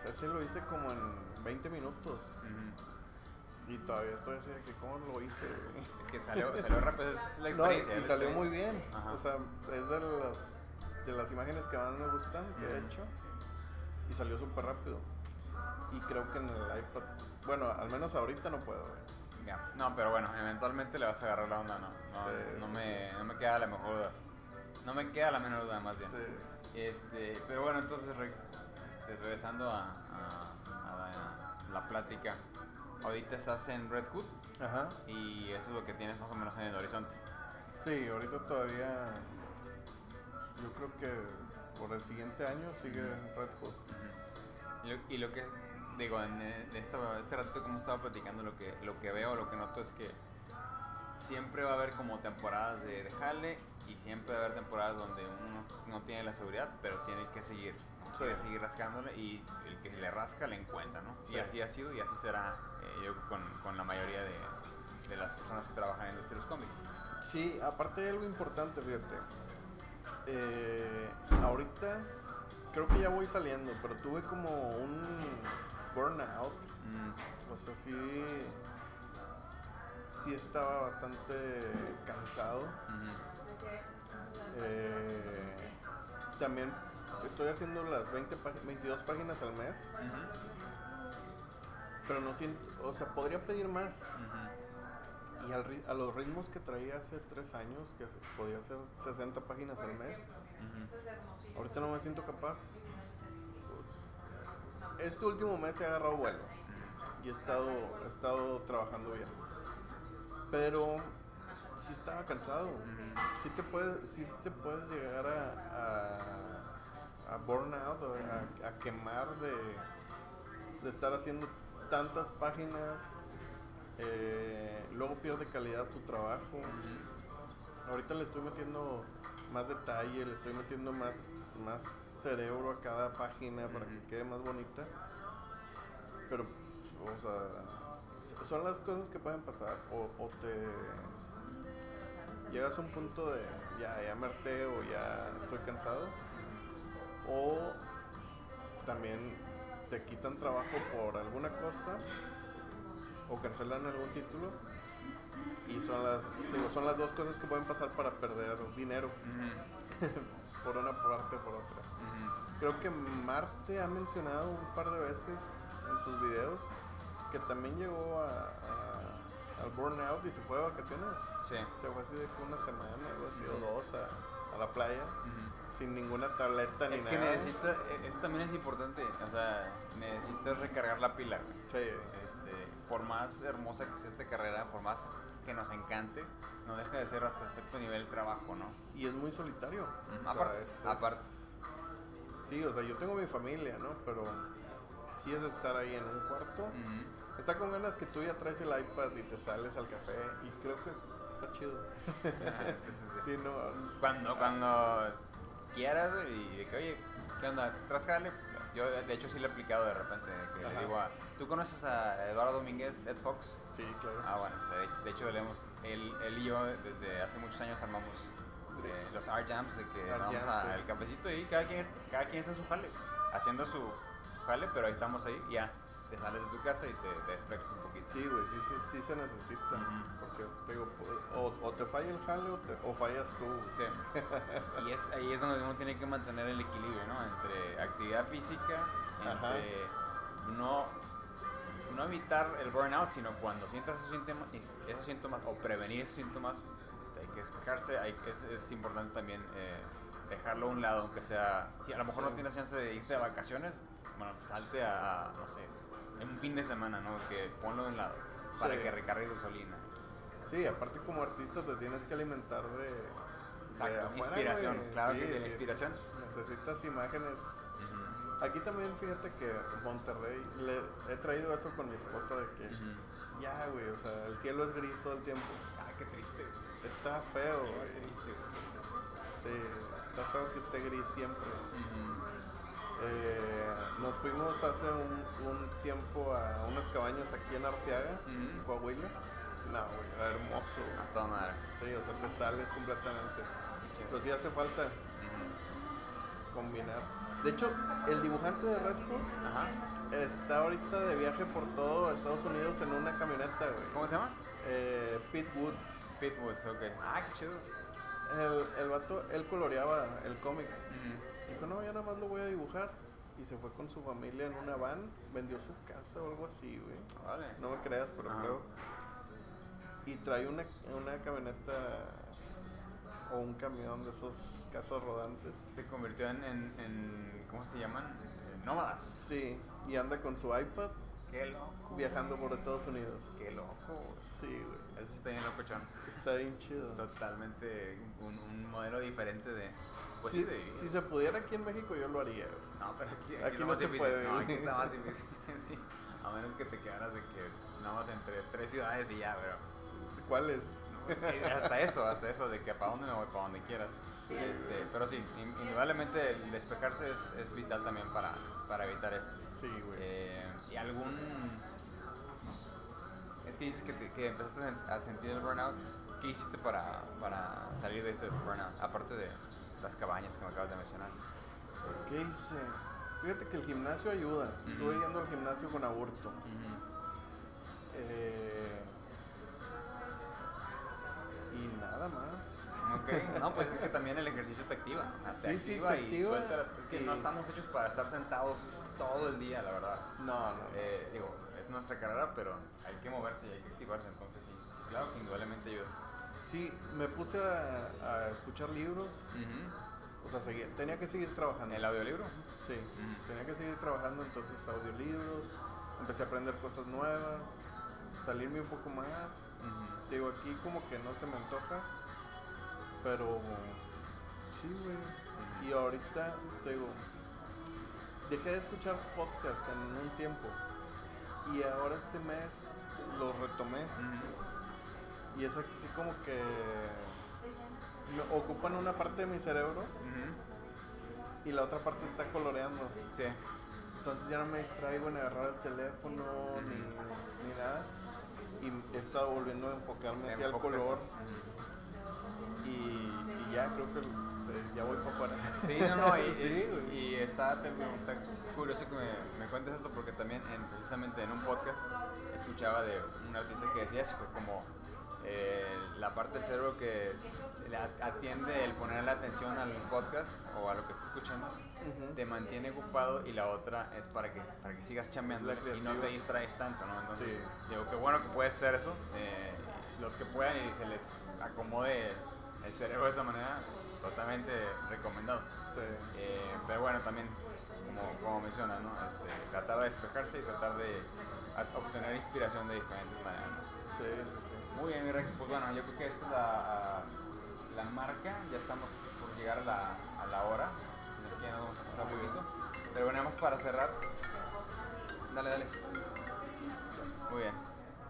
Ese lo hice como en 20 minutos. Y todavía estoy así de que, ¿cómo lo hice? Es que salió, salió rápido, es la No, y, salió muy bien. Ajá. O sea, es de las, de las imágenes que más me gustan que he hecho. Y salió súper rápido. Y creo que en el iPad, bueno, al menos ahorita no puedo. güey. Ya. No, pero bueno, eventualmente le vas a agarrar la onda, ¿no? No, Sí, no, me, no me queda la mejor duda. No me queda la menor duda, más bien. Sí. Este, pero bueno, entonces, este, regresando a, a- a la, plática. Ahorita estás en Red Hood Ajá. y eso es lo que tienes más o menos en el horizonte. Sí, ahorita todavía. Yo creo que por el siguiente año sigue Red Hood. Y lo, y lo que, digo, en, esta- este rato como estaba platicando, lo que, lo que veo, lo que noto es que siempre va a haber como temporadas de dejarle y siempre va a haber temporadas donde uno no tiene la seguridad, pero tiene que seguir, ¿no? Sí. Quiere seguir rascándole y el que le rasca le encuentra, ¿no? Sí. Y así ha sido y así será, eh, yo con, con la mayoría de, de las personas que trabajan en la industria de los cómics. Sí, aparte de algo importante, fíjate. Eh, ahorita creo que ya voy saliendo, pero tuve como un burnout. Mm, O sea, sí. Sí estaba bastante cansado. Eh, también estoy haciendo las 20 pá- 22 páginas al mes, pero no siento. O sea, podría pedir más. Y al a los ritmos que traía hace 3 años, que podía hacer 60 páginas al mes, ahorita no me siento capaz. Este último mes he agarrado vuelo y he estado, he estado trabajando bien. Pero sí estaba cansado. Sí te puedes, sí te puedes llegar a, a, a burnout, a, a quemar de, de estar haciendo tantas páginas. eh, luego pierde calidad tu trabajo. Ahorita le estoy metiendo más detalle, le estoy metiendo más, más cerebro a cada página para que quede más bonita. Pero, o sea, son las cosas que pueden pasar. O, o te llegas a un punto de ya, ya me harté o ya estoy cansado. O también te quitan trabajo por alguna cosa o cancelan algún título. Y son las, digo, son las dos cosas que pueden pasar para perder dinero por una parte o por otra. Creo que Marte ha mencionado un par de veces en sus videos que también llegó a, a- al burnout y se fue de vacaciones. Sí. Se fue así de una semana, algo así, o dos a, a la playa sin ninguna tableta ni Es nada. que necesita, e- eso también es importante, o sea, necesitas recargar la pila, güey. Sí, Este, por más hermosa que sea esta carrera, por más que nos encante, no deja de ser hasta cierto nivel trabajo, ¿no? y es muy solitario. Aparte, es- es- aparte. Sí, o sea, yo tengo mi familia, ¿no? Pero sí es estar ahí en un cuarto. Está con ganas que tú ya traes el iPad y te sales al café y creo que está chido. Ajá, sí, sí, sí. Sí, no. Cuando, cuando quieras y de que, oye, ¿qué onda? ¿Tras jale? Yo, de hecho, sí le he aplicado de repente. Que le digo a, ¿tú conoces a Eduardo Domínguez, Ed Fox? Sí, claro. Ah, bueno, de, de hecho, le hemos, él, él y yo desde hace muchos años armamos eh, los art jams, de que Art vamos jams, al cafecito y cada quien, cada quien está en su jale, haciendo su, su jale, pero ahí estamos ahí, ya, te sales de tu casa y te, te un poquito. Sí, güey, sí, sí, sí se necesita. Porque te digo, o, o te falla el jale o, te- o fallas tú. Sí. Y es, ahí es donde uno tiene que mantener el equilibrio, ¿no? Entre actividad física, Ajá. entre no, no evitar el burnout, sino cuando sientas esos síntomas, esos síntomas o prevenir esos síntomas, este, hay que despejarse, hay, es, es importante también eh, dejarlo a un lado, aunque sea, si a lo mejor no tienes chance de irte de vacaciones, bueno, salte a, no sé, en un fin de semana, ¿no? Que ponlo de un lado para Sí. que recargue gasolina. Sí, aparte como artista te tienes que alimentar de, de Exacto, afuera, inspiración, claro Sí, que tiene inspiración. Necesitas imágenes. Aquí también fíjate que Monterrey, le, he traído eso con mi esposa de que ya, güey, o sea, el cielo es gris todo el tiempo. Ay, qué triste. Está feo, güey. triste. Sí, está feo que esté gris siempre. Ujú. Eh, nos fuimos hace un, un tiempo a unas cabañas aquí en Arteaga, Ujú. Coahuila. No, güey, era hermoso. A toda madre. Sí, o sea, te sales completamente. Pero sí hace falta combinar. De hecho, el dibujante de Red Ajá. está ahorita de viaje por todo Estados Unidos en una camioneta, güey. ¿Cómo se llama? Eh, Pete Woods. Pete Woods, ok. Ah, qué chido. El, el vato, él coloreaba el cómic. Dijo, no, ya nada más lo voy a dibujar. Y se fue con su familia en una van, vendió su casa o algo así, güey. Vale. No me creas, pero Ajá. creo. Y trae una, una camioneta o un camión de esos casas rodantes. Se convirtió en, en, en- ¿cómo se llaman? Eh, nómadas. Sí, y anda con su iPad Qué loco. viajando por Estados Unidos. Qué loco. Sí, güey. Eso está bien locochón. Está bien chido. Totalmente un, un modelo diferente de... Pues Si, sí, de... si se pudiera aquí en México, yo lo haría. No, pero aquí, Aquí aquí, no se difícil. puede, No, aquí está más difícil. sí. A menos que te quedaras de que nada más entre tres ciudades y ya, pero... ¿Cuál es? Eh, hasta eso, hasta eso, de que para dónde me voy, para donde quieras. Este, pero sí, in- indudablemente el despejarse es, es vital también para, para evitar esto. Sí, güey. Eh, ¿Y algún...? Es que dices que, te- que empezaste a sentir el burnout. ¿Qué hiciste para, para salir de ese burnout? Aparte de las cabañas que me acabas de mencionar. ¿Qué hice? Fíjate que el gimnasio ayuda. Estuve Ujú. yendo al gimnasio con aburto. Eh, y nada más. Ok, no, pues es que también el ejercicio te activa. Te Sí, sí, activa te y activa suelta las- Es que no estamos hechos para estar sentados todo el día, la verdad. No, no. Eh, digo, es nuestra carrera, pero hay que moverse y hay que activarse, entonces sí, claro que indudablemente ayuda. Sí, me puse a, a escuchar libros. O sea, seguía- tenía que seguir trabajando. ¿El audiolibro? Sí, tenía que seguir trabajando, entonces audiolibros. Empecé a aprender cosas nuevas. Salirme un poco más. Ujú. Digo, aquí como que no se me antoja. Pero sí, güey. Y ahorita, te digo, dejé de escuchar podcast en un tiempo. Y ahora este mes los retomé. Y es así como que me ocupan una parte de mi cerebro y la otra parte está coloreando. Sí. Entonces ya no me distraigo en agarrar el teléfono ni, ni nada. Y he estado volviendo a enfocarme hacia el color. Y, y ya creo que este, ya voy para afuera. Sí, no, no, y, Sí, güey. y está, está curioso que me, me cuentes esto porque también en, precisamente en un podcast escuchaba de un artista que decía eso, que como eh, la parte del cerebro que atiende el poner la atención al podcast o a lo que estás escuchando, te mantiene ocupado y la otra es para que, para que sigas chambeando y no te distraes tanto, ¿no? Entonces, Sí. digo, qué bueno que puedes hacer eso. eh, los que puedan y se les acomode el cerebro de esa manera, totalmente recomendado. Sí. Eh, pero bueno, también, como, como menciona, ¿no? Este, tratar de despejarse y tratar de obtener inspiración de diferentes maneras. sí. Muy bien, mi Rex. Pues bueno, yo creo que esta es la, la marca. Ya estamos por llegar a la, a la hora. Que ya nos vamos a pasar. Pero bueno, vamos para cerrar. Dale, dale. Muy bien.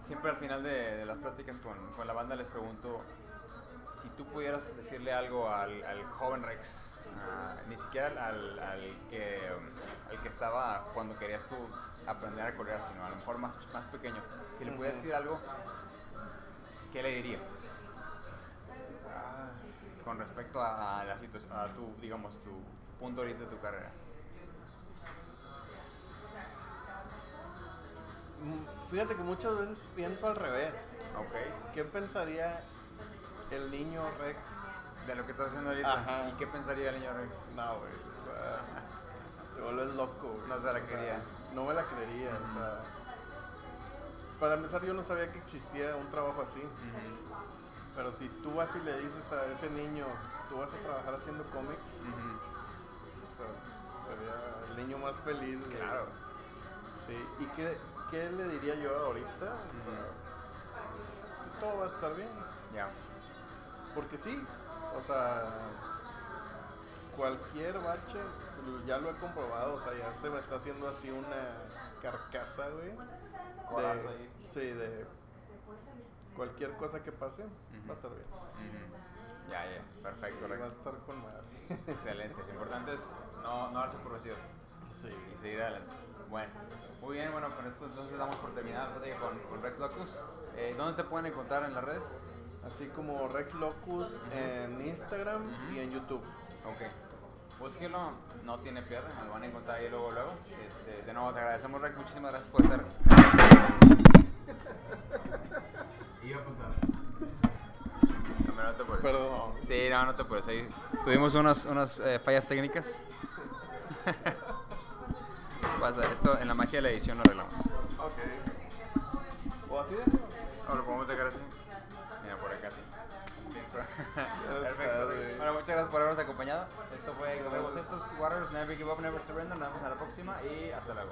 Siempre al final de, de las pláticas con, con la banda les pregunto si tú pudieras decirle algo al, al joven Rex, ah, ni siquiera al, al- que, al que estaba cuando querías tú aprender a correr, sino a lo mejor más, más pequeño. Si le pudieras decir algo, ¿qué le dirías Ah, con respecto a, la situación, a tu, digamos, tu punto ahorita de tu carrera? mm, Fíjate que muchas veces pienso al revés. Ok. ¿Qué pensaría el niño Rex? De lo que estás haciendo ahorita. Ajá. ¿Y qué pensaría el niño Rex? No, güey. o sea, Te vuelves loco, güey. No se la O sea, creería. no me la creería, o sea. Para empezar, yo no sabía que existía un trabajo así. Pero si tú vas y le dices a ese niño, tú vas a trabajar haciendo cómics, ujú. o sea, sería el niño más feliz. Claro. Sí. ¿Y qué, qué le diría yo ahorita? O sea, todo va a estar bien. Ya. Porque sí, o sea, cualquier bache, ya lo he comprobado, o sea, ya se me está haciendo así una carcasa, güey. De, ahí. sí, de cualquier cosa que pase, va a estar bien. Ujú. Ya, ya. Perfecto, Va a estar con madre. Excelente. Lo importante es no, no darse por vencido sí. y seguir adelante. Bueno, muy bien. Bueno, con esto entonces damos por terminada la plática con, con Rex Locus. Eh, ¿Dónde te pueden encontrar en las redes? Así como Rex Locus en Instagram y en YouTube. Ok. Búsquelo, no tiene pierde, nos lo van a encontrar ahí luego, luego. Este, de nuevo te agradecemos, Rex, muchísimas gracias por estar. Iba a pasar. No, pero no te puedes. Perdón. Sí, no, no te puedes. Ahí tuvimos unos, unas eh, fallas técnicas. Pasa, esto en la magia de la edición lo arreglamos. Ok. ¿O así de? O lo podemos dejar así. Perfecto. Bueno, muchas gracias por habernos acompañado. Esto fue Bocetos, Warriors, Never Give Up, Never Surrender. Nos vemos en la próxima y hasta luego.